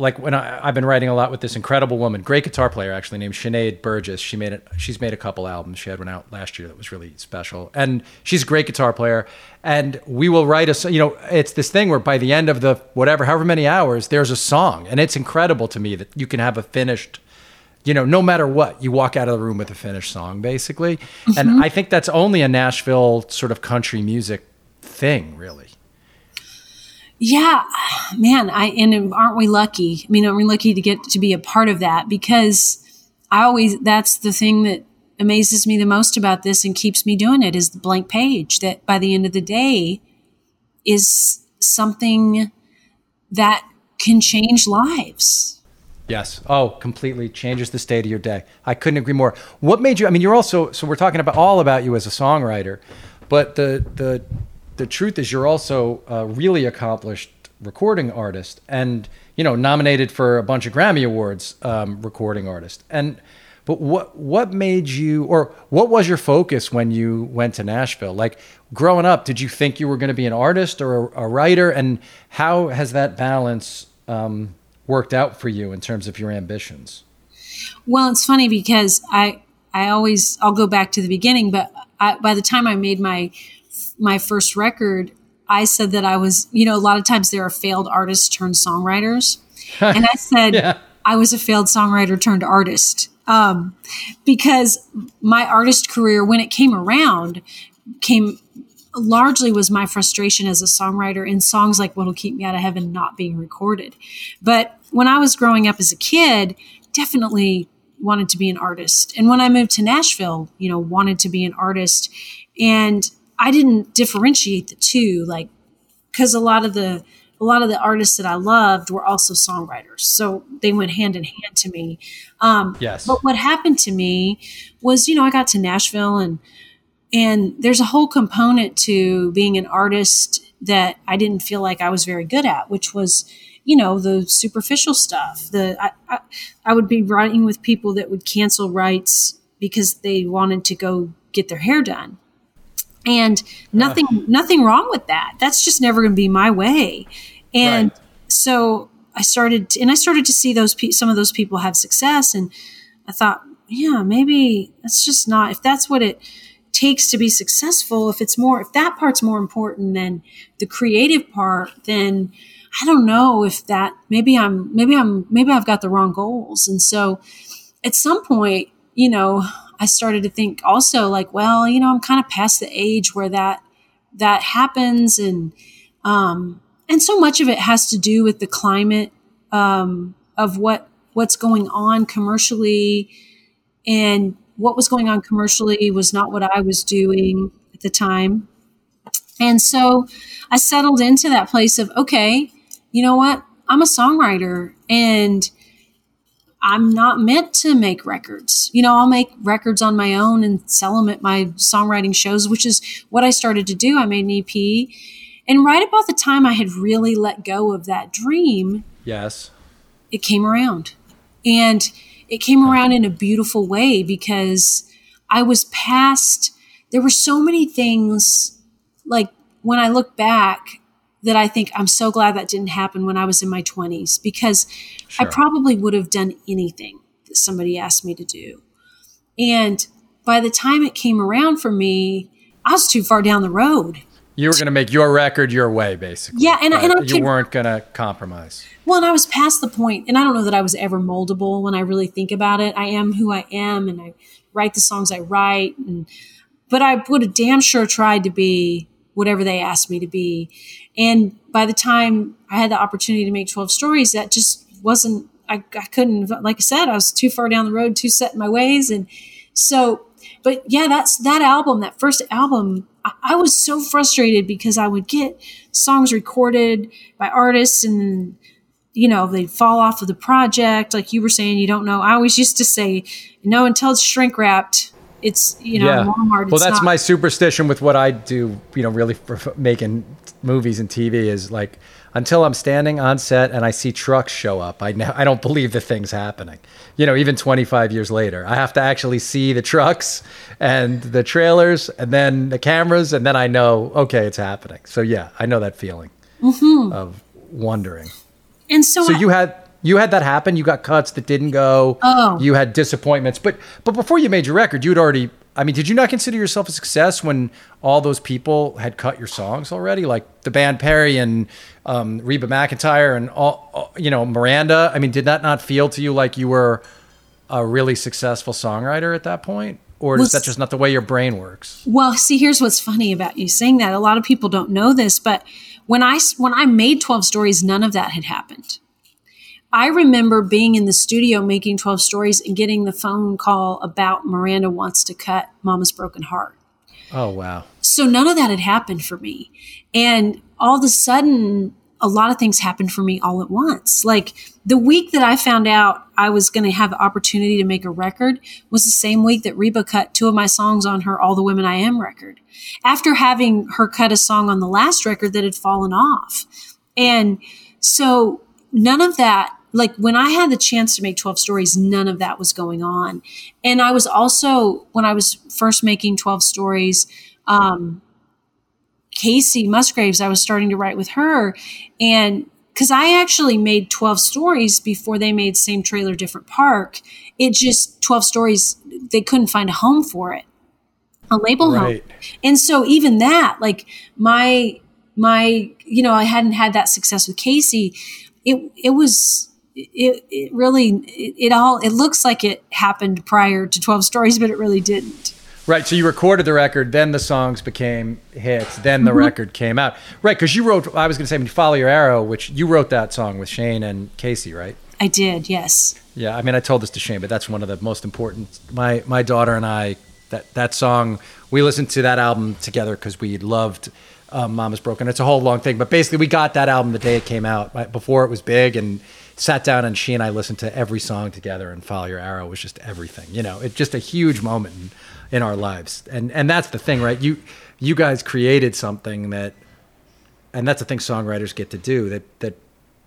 like when I, have been writing a lot with this incredible woman, great guitar player actually named Sinead Burgess. She made it. She's made a couple albums. She had one out last year that was really special, and she's a great guitar player. And we will write a. You know, it's this thing where by the end of the whatever, however many hours, there's a song, and it's incredible to me that you can have a finished. You know, no matter what, you walk out of the room with a finished song, basically. Mm-hmm. And I think that's only a Nashville sort of country music thing, really. Yeah, man, I and aren't we lucky? I mean, aren't we lucky to get to be a part of that? Because I always that's the thing that amazes me the most about this and keeps me doing it is the blank page that by the end of the day is something that can change lives. Yes. Oh, completely changes the state of your day. I couldn't agree more. What made you I mean you're also so we're talking about all about you as a songwriter, but the the the truth is you're also a really accomplished recording artist and you know nominated for a bunch of grammy awards um, recording artist and but what what made you or what was your focus when you went to nashville like growing up did you think you were going to be an artist or a, a writer and how has that balance um, worked out for you in terms of your ambitions well it's funny because i i always i'll go back to the beginning but I, by the time i made my my first record, I said that I was, you know, a lot of times there are failed artists turned songwriters. and I said yeah. I was a failed songwriter turned artist. Um, because my artist career, when it came around, came largely was my frustration as a songwriter in songs like What'll Keep Me Out of Heaven not being recorded. But when I was growing up as a kid, definitely wanted to be an artist. And when I moved to Nashville, you know, wanted to be an artist. And I didn't differentiate the two, like because a lot of the a lot of the artists that I loved were also songwriters, so they went hand in hand to me. Um, yes. But what happened to me was, you know, I got to Nashville and and there's a whole component to being an artist that I didn't feel like I was very good at, which was you know the superficial stuff. The I, I, I, would be writing with people that would cancel writes because they wanted to go get their hair done. And nothing uh, nothing wrong with that. That's just never going to be my way. And right. so i started to, and i started to see those pe- some of those people have success. And i thought yeah maybe that's just not if that's what it takes to be successful if it's more if that part's more important than the creative part then i don't know if that maybe i'm maybe i'm maybe i've got the wrong goals. And so at some point you know I started to think also like, well, you know, I'm kind of past the age where that that happens, and um, and so much of it has to do with the climate um, of what what's going on commercially, and what was going on commercially was not what I was doing at the time, and so I settled into that place of okay, you know what, I'm a songwriter and I'm not meant to make records. You know, I'll make records on my own and sell them at my songwriting shows, which is what I started to do. I made an EP. And right about the time I had really let go of that dream, yes, it came around. And it came around in a beautiful way because I was past there were so many things like when I look back that I think I'm so glad that didn't happen when I was in my 20s because sure. I probably would have done anything that somebody asked me to do. And by the time it came around for me, I was too far down the road. You were going to make your record your way, basically. Yeah, and, and I you weren't going to compromise. Well, and I was past the point, and I don't know that I was ever moldable when I really think about it. I am who I am, and I write the songs I write, and but I would have damn sure tried to be whatever they asked me to be. And by the time I had the opportunity to make 12 stories, that just wasn't, I, I couldn't, like I said, I was too far down the road, too set in my ways. And so, but yeah, that's that album, that first album. I, I was so frustrated because I would get songs recorded by artists and you know they fall off of the project like you were saying you don't know i always used to say no until it's shrink wrapped it's you know yeah. Walmart. Well, that's not- my superstition with what I do. You know, really for making movies and TV is like until I'm standing on set and I see trucks show up, I I don't believe the thing's happening. You know, even 25 years later, I have to actually see the trucks and the trailers and then the cameras, and then I know okay, it's happening. So yeah, I know that feeling mm-hmm. of wondering. And so, so I- you had you had that happen. You got cuts that didn't go. Oh. You had disappointments. But but before you made your record, you had already. I mean, did you not consider yourself a success when all those people had cut your songs already, like the Band Perry and um, Reba McEntire and all, you know, Miranda? I mean, did that not feel to you like you were a really successful songwriter at that point? Or well, is that just not the way your brain works? Well, see, here's what's funny about you saying that. A lot of people don't know this, but when I when I made 12 stories, none of that had happened. I remember being in the studio making 12 stories and getting the phone call about Miranda wants to cut Mama's Broken Heart. Oh, wow. So none of that had happened for me. And all of a sudden, a lot of things happened for me all at once. Like the week that I found out I was going to have the opportunity to make a record was the same week that Reba cut two of my songs on her All the Women I Am record. After having her cut a song on the last record that had fallen off. And so none of that like when I had the chance to make 12 stories, none of that was going on. And I was also, when I was first making 12 stories, um, Kacey Musgraves, I was starting to write with her. And because I actually made 12 stories before they made Same Trailer, Different Park, it just 12 stories, they couldn't find a home for it, a label right. home. And so even that, like my, my, you know, I hadn't had that success with Kacey. It, it was, it, it really it, it, all it looks like it happened prior to 12 stories but it really didn't right so you recorded the record then the songs became hits then the mm-hmm. record came out right because you wrote i was going to say when you follow your arrow which you wrote that song with shane and Kacey right i did yes yeah i mean i told this to shane but that's one of the most important my my daughter and i that that song we listened to that album together because we loved um, Mama's Broken. It's a whole long thing, but basically, we got that album the day it came out, before it was big, and sat down and she and I listened to every song together and Follow Your Arrow was just everything. You know, it's just a huge moment in, in our lives. And and that's the thing, right? You you guys created something that and that's the thing songwriters get to do that that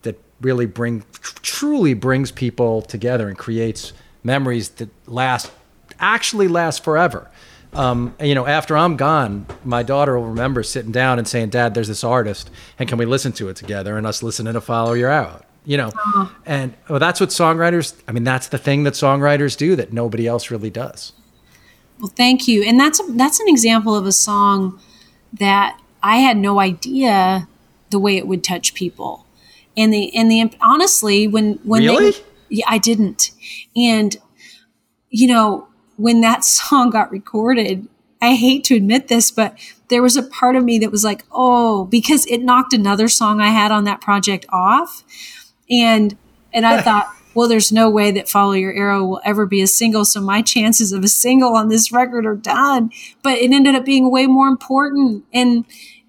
that really bring truly brings people together and creates memories that last actually last forever. Um, and, you know, after I'm gone, my daughter will remember sitting down and saying, "Dad, there's this artist, and can we listen to it together?" And us listening to "Follow Your Arrow." You know oh. and well, that's what songwriters i mean that's the thing that songwriters do that nobody else really does. Well thank you. And that's a, that's an example of a song that i had no idea the way it would touch people. And the and the honestly when when really? they yeah i didn't. And you know when that song got recorded i hate to admit this but there was a part of me that was like oh because it knocked another song i had on that project off and and I thought, well, there's no way that Follow Your Arrow will ever be a single, so my chances of a single on this record are done. But it ended up being way more important. And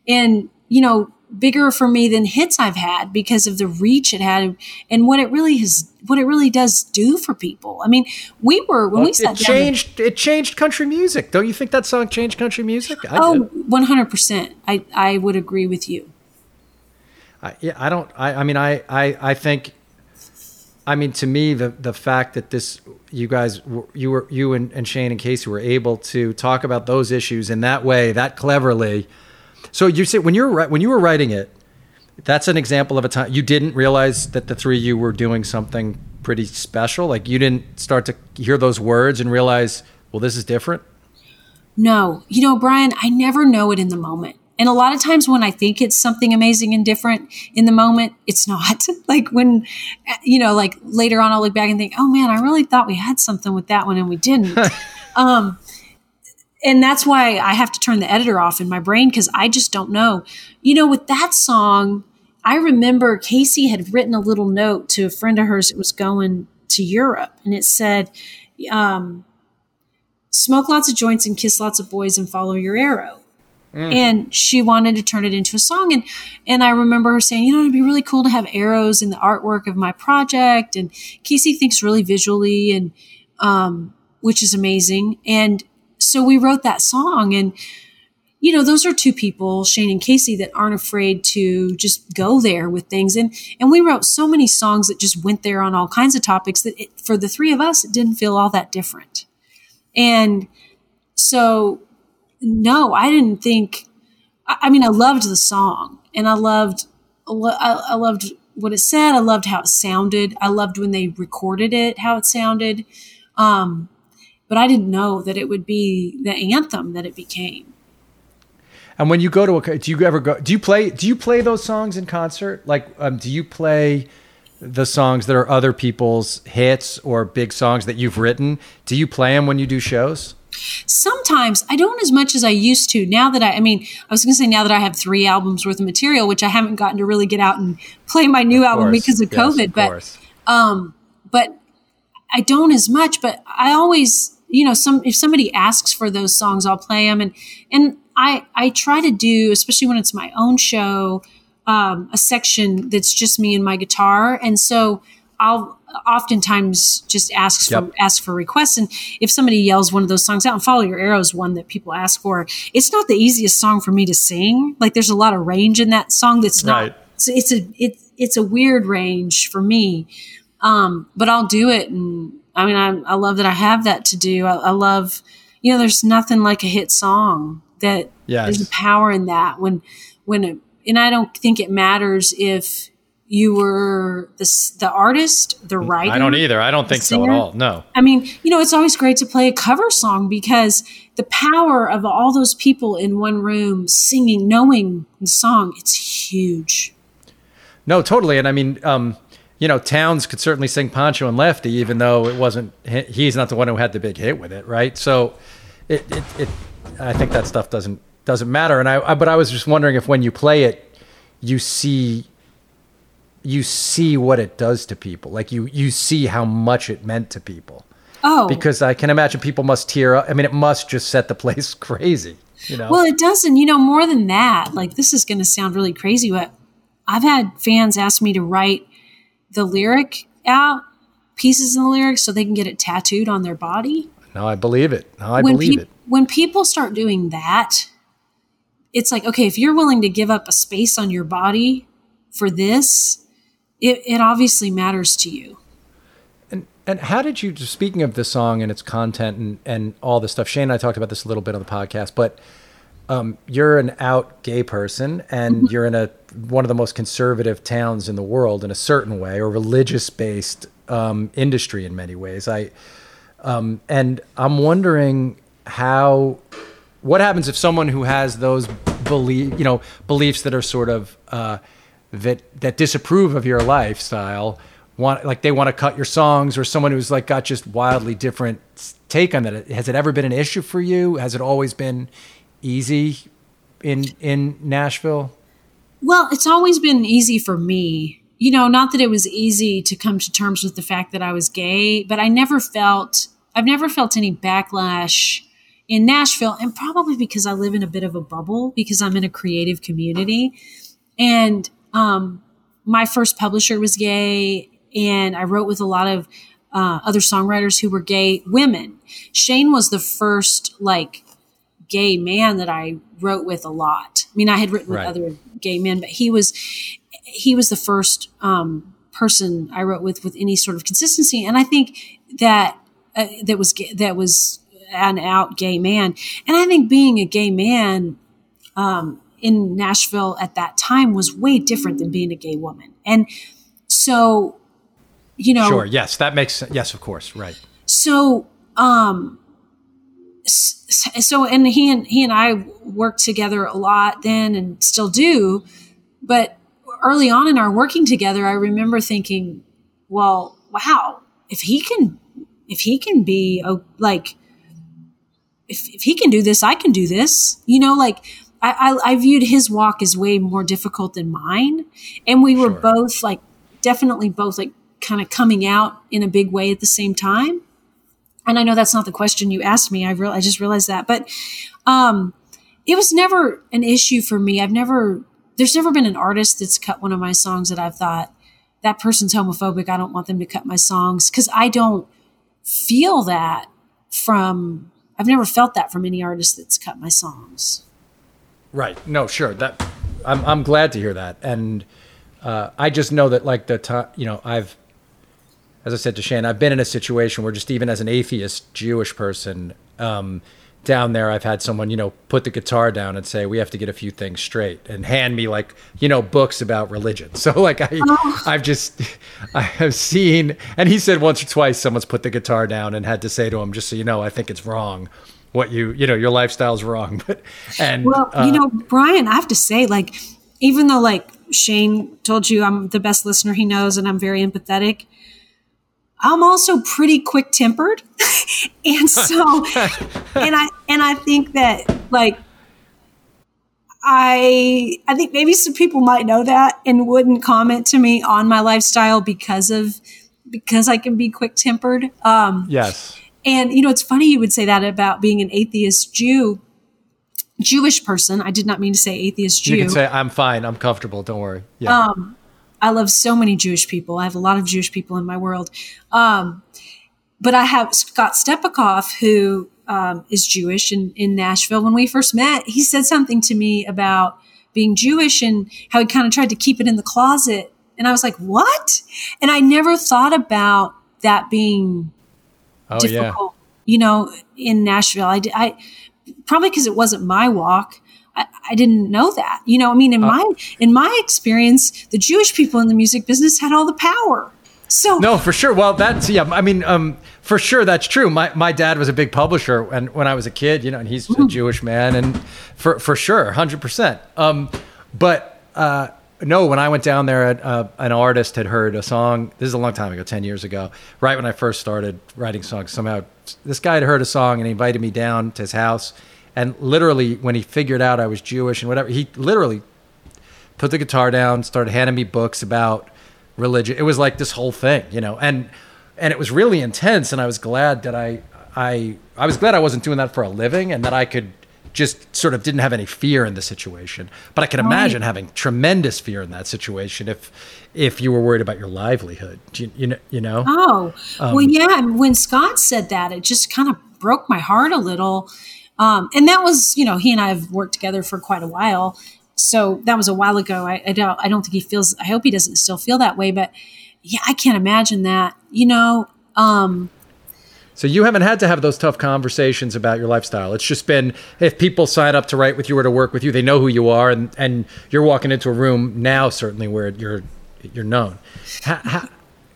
and you know, bigger for me than hits I've had because of the reach it had and what it really has what it really does do for people. I mean, we were when well, we sat it changed it changed country music. Don't you think that song changed country music? I oh, 100%. I I would agree with you. I, yeah, I don't I I mean I I I think I mean, to me, the the fact that this you guys you were you and, and Shane and Kacey were able to talk about those issues in that way, that cleverly. So you say when you were when you were writing it, that's an example of a time you didn't realize that the three of you were doing something pretty special. Like you didn't start to hear those words and realize, well, this is different. No, you know, Brian, I never know it in the moment. And a lot of times when I think it's something amazing and different in the moment, it's not. like when, you know, like later on, I'll look back and think, oh man, I really thought we had something with that one and we didn't. um, and that's why I have to turn the editor off in my brain because I just don't know. You know, with that song, I remember Kacey had written a little note to a friend of hers that was going to Europe, and it said, um, "Smoke lots of joints and kiss lots of boys and follow your arrow." Mm. And she wanted to turn it into a song. And and I remember her saying, you know, it'd be really cool to have arrows in the artwork of my project. And Kacey thinks really visually and um, which is amazing. And so we wrote that song and you know those are two people shane and Kacey that aren't afraid to just go there with things and and we wrote so many songs that just went there on all kinds of topics that it, for the three of us it didn't feel all that different and so no, I didn't think. I mean, I loved the song, and I loved, I loved what it said. I loved how it sounded. I loved when they recorded it, how it sounded. Um, but I didn't know that it would be the anthem that it became. And when you go to a, do you ever go? Do you play? Do you play those songs in concert? Like, um, do you play the songs that are other people's hits or big songs that you've written? Do you play them when you do shows? Sometimes I don't as much as I used to. Now that I, I mean, I was going to say now that I have three albums worth of material, which I haven't gotten to really get out and play my new of album course. because of yes, COVID. Of but, um, but I don't as much. But I always, you know, some if somebody asks for those songs, I'll play them, and and I I try to do, especially when it's my own show, um, a section that's just me and my guitar, and so I'll oftentimes just asks yep. for asks for requests and if somebody yells one of those songs out and follow your arrows one that people ask for it's not the easiest song for me to sing like there's a lot of range in that song that's not right. it's, it's a it, it's a weird range for me um, but i'll do it and i mean I, I love that i have that to do I, I love you know there's nothing like a hit song that yes. there's a power in that when when it, and i don't think it matters if you were the, the artist, the writer. I don't either. I don't think so at all. No. I mean, you know, it's always great to play a cover song because the power of all those people in one room singing, knowing the song, it's huge. No, totally. And I mean, um, you know, Townes could certainly sing Pancho and Lefty, even though it wasn't, he's not the one who had the big hit with it, right? So it, it, it I think that stuff doesn't, doesn't matter. And I, I, but I was just wondering if when you play it, you see you see what it does to people. Like you you see how much it meant to people. Oh. Because I can imagine people must tear up. I mean, it must just set the place crazy, you know. Well, it doesn't. You know, more than that, like this is going to sound really crazy, but I've had fans ask me to write the lyric out, pieces in the lyrics so they can get it tattooed on their body. No, I believe it. No, I when believe pe- it. When people start doing that, it's like, okay, if you're willing to give up a space on your body for this, it, it obviously matters to you. And and how did you speaking of the song and its content and, and all this stuff, Shane and I talked about this a little bit on the podcast, but um, you're an out gay person and mm-hmm. you're in a one of the most conservative towns in the world in a certain way or religious based um, industry in many ways. I um, and I'm wondering how what happens if someone who has those belief you know beliefs that are sort of uh, that that disapprove of your lifestyle want like they want to cut your songs or someone who's like got just wildly different take on that. Has it ever been an issue for you? Has it always been easy in in Nashville? Well it's always been easy for me. You know not that it was easy to come to terms with the fact that I was gay but I never felt I've never felt any backlash in Nashville and probably because I live in a bit of a bubble because I'm in a creative community. And um, my first publisher was gay, and I wrote with a lot of uh, other songwriters who were gay women. Shane was the first like gay man that I wrote with a lot. I mean, I had written right. with other gay men, but he was he was the first um, person I wrote with with any sort of consistency. And I think that uh, that was that was an out gay man. And I think being a gay man um, in Nashville at that time was way different than being a gay woman. And so, you know, sure, yes, that makes sense. Yes, of course, right. So, um, so and he and he and I worked together a lot then and still do, but early on in our working together, I remember thinking, well, wow, if he can, if he can be a, like, if, if he can do this, I can do this. You know, like I, I, I viewed his walk as way more difficult than mine, and we were sure. both like definitely both like kind of coming out in a big way at the same time. And I know that's not the question you asked me. I real I just realized that, but um, it was never an issue for me. I've never there's never been an artist that's cut one of my songs that I've thought that person's homophobic. I don't want them to cut my songs because I don't feel that from. I've never felt that from any artist that's cut my songs. Right. No. Sure. That I'm. I'm glad to hear that, and uh, I just know that like the time. You know, I've. As I said to Shane, I've been in a situation where just even as an atheist Jewish person, um, down there i've had someone you know put the guitar down and say we have to get a few things straight and hand me like you know books about religion so like i oh. i've just i have seen and he said once or twice someone's put the guitar down and had to say to him just so you know i think it's wrong what you you know your lifestyle's wrong but and well uh, you know brian i have to say like even though like shane told you i'm the best listener he knows and i'm very empathetic I'm also pretty quick tempered. and so and I and I think that like I I think maybe some people might know that and wouldn't comment to me on my lifestyle because of because I can be quick tempered. Um Yes. And you know, it's funny you would say that about being an atheist Jew. Jewish person. I did not mean to say atheist Jew. You can say I'm fine. I'm comfortable. Don't worry. Yeah. Um, I love so many Jewish people. I have a lot of Jewish people in my world. Um, but I have Scott Stepakoff, who um, is Jewish in, in Nashville. When we first met, he said something to me about being Jewish and how he kind of tried to keep it in the closet. And I was like, what? And I never thought about that being oh, difficult, yeah. you know, in Nashville. I, I probably because it wasn't my walk. I, I, didn't know that. You know, I mean, in uh, my in my experience, the Jewish people in the music business had all the power. So no, for sure. Well, that's yeah. I mean, um, for sure that's true. My my dad was a big publisher, and when I was a kid, you know, and he's mm. a Jewish man, and for for sure, hundred percent. um, percent. But uh, no, when I went down there, uh, an artist had heard a song. This is a long time ago, ten years ago, right when I first started writing songs. Somehow, this guy had heard a song and he invited me down to his house and literally, when he figured out I was Jewish and whatever, he literally put the guitar down, started handing me books about religion. It was like this whole thing, you know, and and it was really intense. And I was glad that I I I was glad I wasn't doing that for a living, and that I could just sort of didn't have any fear in the situation. But I can imagine having tremendous fear in that situation if if you were worried about your livelihood. You, you know, you know. Oh, um, well, yeah. When Scott said that, it just kind of broke my heart a little um, and that was, you know, he and I have worked together for quite a while. So that was a while ago. I, I don't, I don't think he feels, I hope he doesn't still feel that way, but yeah, I can't imagine that, you know, um, so you haven't had to have those tough conversations about your lifestyle. It's just been if people sign up to write with you or to work with you, they know who you are, and, and you're walking into a room now certainly where you're you're known. How, how,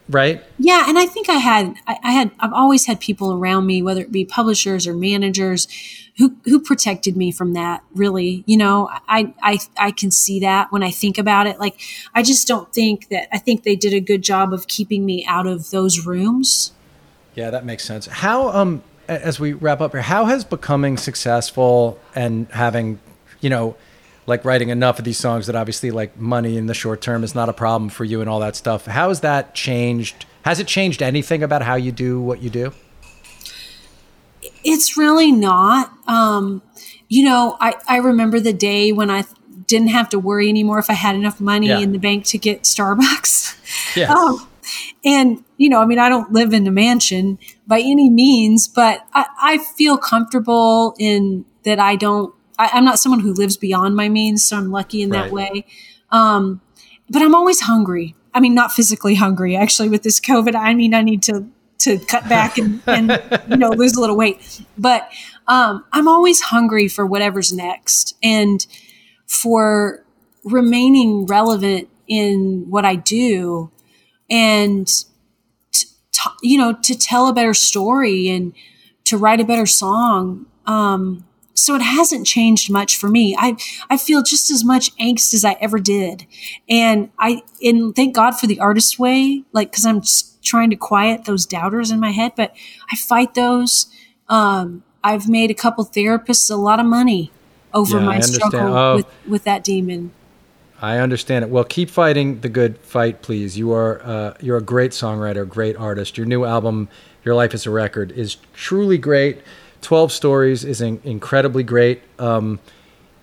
right? Yeah, and I think I had I, I, had I've always had people around me, whether it be publishers or managers, who who protected me from that. Really, you know, I I I can see that when I think about it. Like I just don't think that I think they did a good job of keeping me out of those rooms. Yeah, that makes sense. How um as we wrap up here, how has becoming successful and having, you know, like writing enough of these songs that obviously like money in the short term is not a problem for you and all that stuff. How has that changed? Has it changed anything about how you do what you do? it's really not. Um, you know, I, I remember the day when I didn't have to worry anymore if I had enough money yeah. in the bank to get Starbucks. Yes. Um, and, you know, I mean, I don't live in a mansion by any means, but I, I feel comfortable in that I don't, I, am not someone who lives beyond my means. So I'm lucky in right. that way. Um, but I'm always hungry. I mean, not physically hungry, actually, with this COVID. I mean, I need to to cut back and, and you know lose a little weight but um, i'm always hungry for whatever's next and for remaining relevant in what i do and to, to, you know to tell a better story and to write a better song um, so it hasn't changed much for me. I I feel just as much angst as I ever did, and I and thank God for the Artist's Way, like because I'm trying to quiet those doubters in my head. But I fight those. Um, I've made a couple therapists a lot of money over yeah, my struggle oh, with with that demon. I understand it. Well, keep fighting the good fight, please. You are uh, you're a great songwriter, great artist. Your new album, Your Life is a Record, is truly great. 12 Stories is in- incredibly great. Um,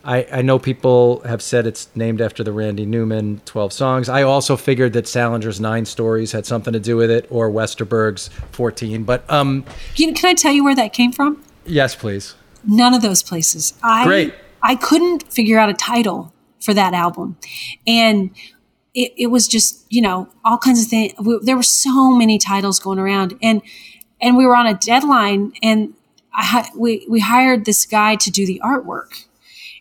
I, I, know people have said it's named after the Randy Newman 12 songs. I also figured that Salinger's Nine Stories had something to do with it or Westerberg's 14. But um, know, can I tell you where that came from? Yes, please. None of those places. I, Great. I couldn't figure out a title for that album. And it, it was just, you know, all kinds of things. There were so many titles going around. And and we were on a deadline and I, we, we hired this guy to do the artwork.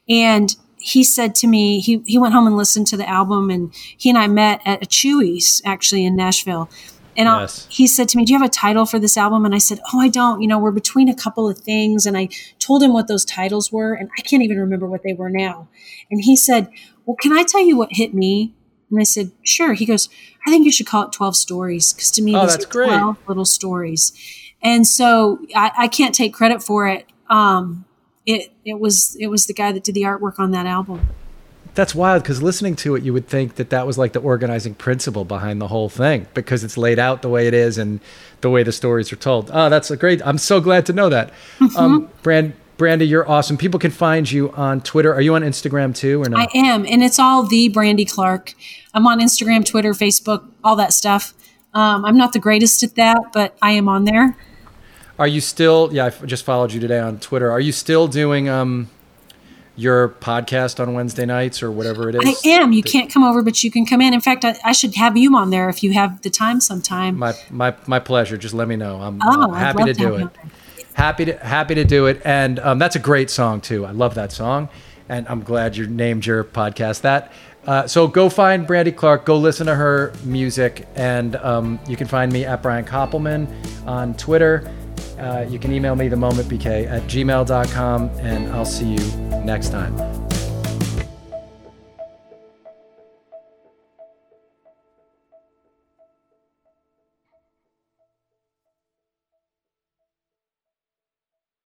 And he said to me, he, he went home and listened to the album and he and I met at a Chuy's actually in Nashville. And yes. he said to me, Do you have a title for this album? And I said, Oh, I don't. You know, we're between a couple of things. And I told him what those titles were. And I can't even remember what they were now. And he said, Well, can I tell you what hit me? And I said, Sure. He goes, I think you should call it 12 Stories. Because to me, oh, these are 12 little stories. And so I, I can't take credit for it. Um, it it was it was the guy that did the artwork on that album. That's wild because listening to it, you would think that that was like the organizing principle behind the whole thing because it's laid out the way it is and the way the stories are told. Oh, that's a great. I'm so glad to know that. Mm-hmm. Um, Brand, Brandy, you're awesome. People can find you on Twitter. Are you on Instagram too, or no? I am, and it's all the Brandy Clark. I'm on Instagram, Twitter, Facebook, all that stuff. Um, I'm not the greatest at that, but I am on there. Are you still? Yeah, I just followed you today on Twitter. Are you still doing um, your podcast on Wednesday nights or whatever it is? I am. You can't come over, but you can come in. In fact, I, I, should have you on there if you have the time sometime. My my my pleasure. Just let me know. I'm, oh, I'm happy to, to do it. Happy to happy to do it, and um, that's a great song too. I love that song, and I'm glad you named your podcast that. Uh, so go find Brandy Clark, go listen to her music, and um, you can find me at Brian Koppelman on Twitter. Uh, you can email me the momentbk at gmail.com, and I'll see you next time.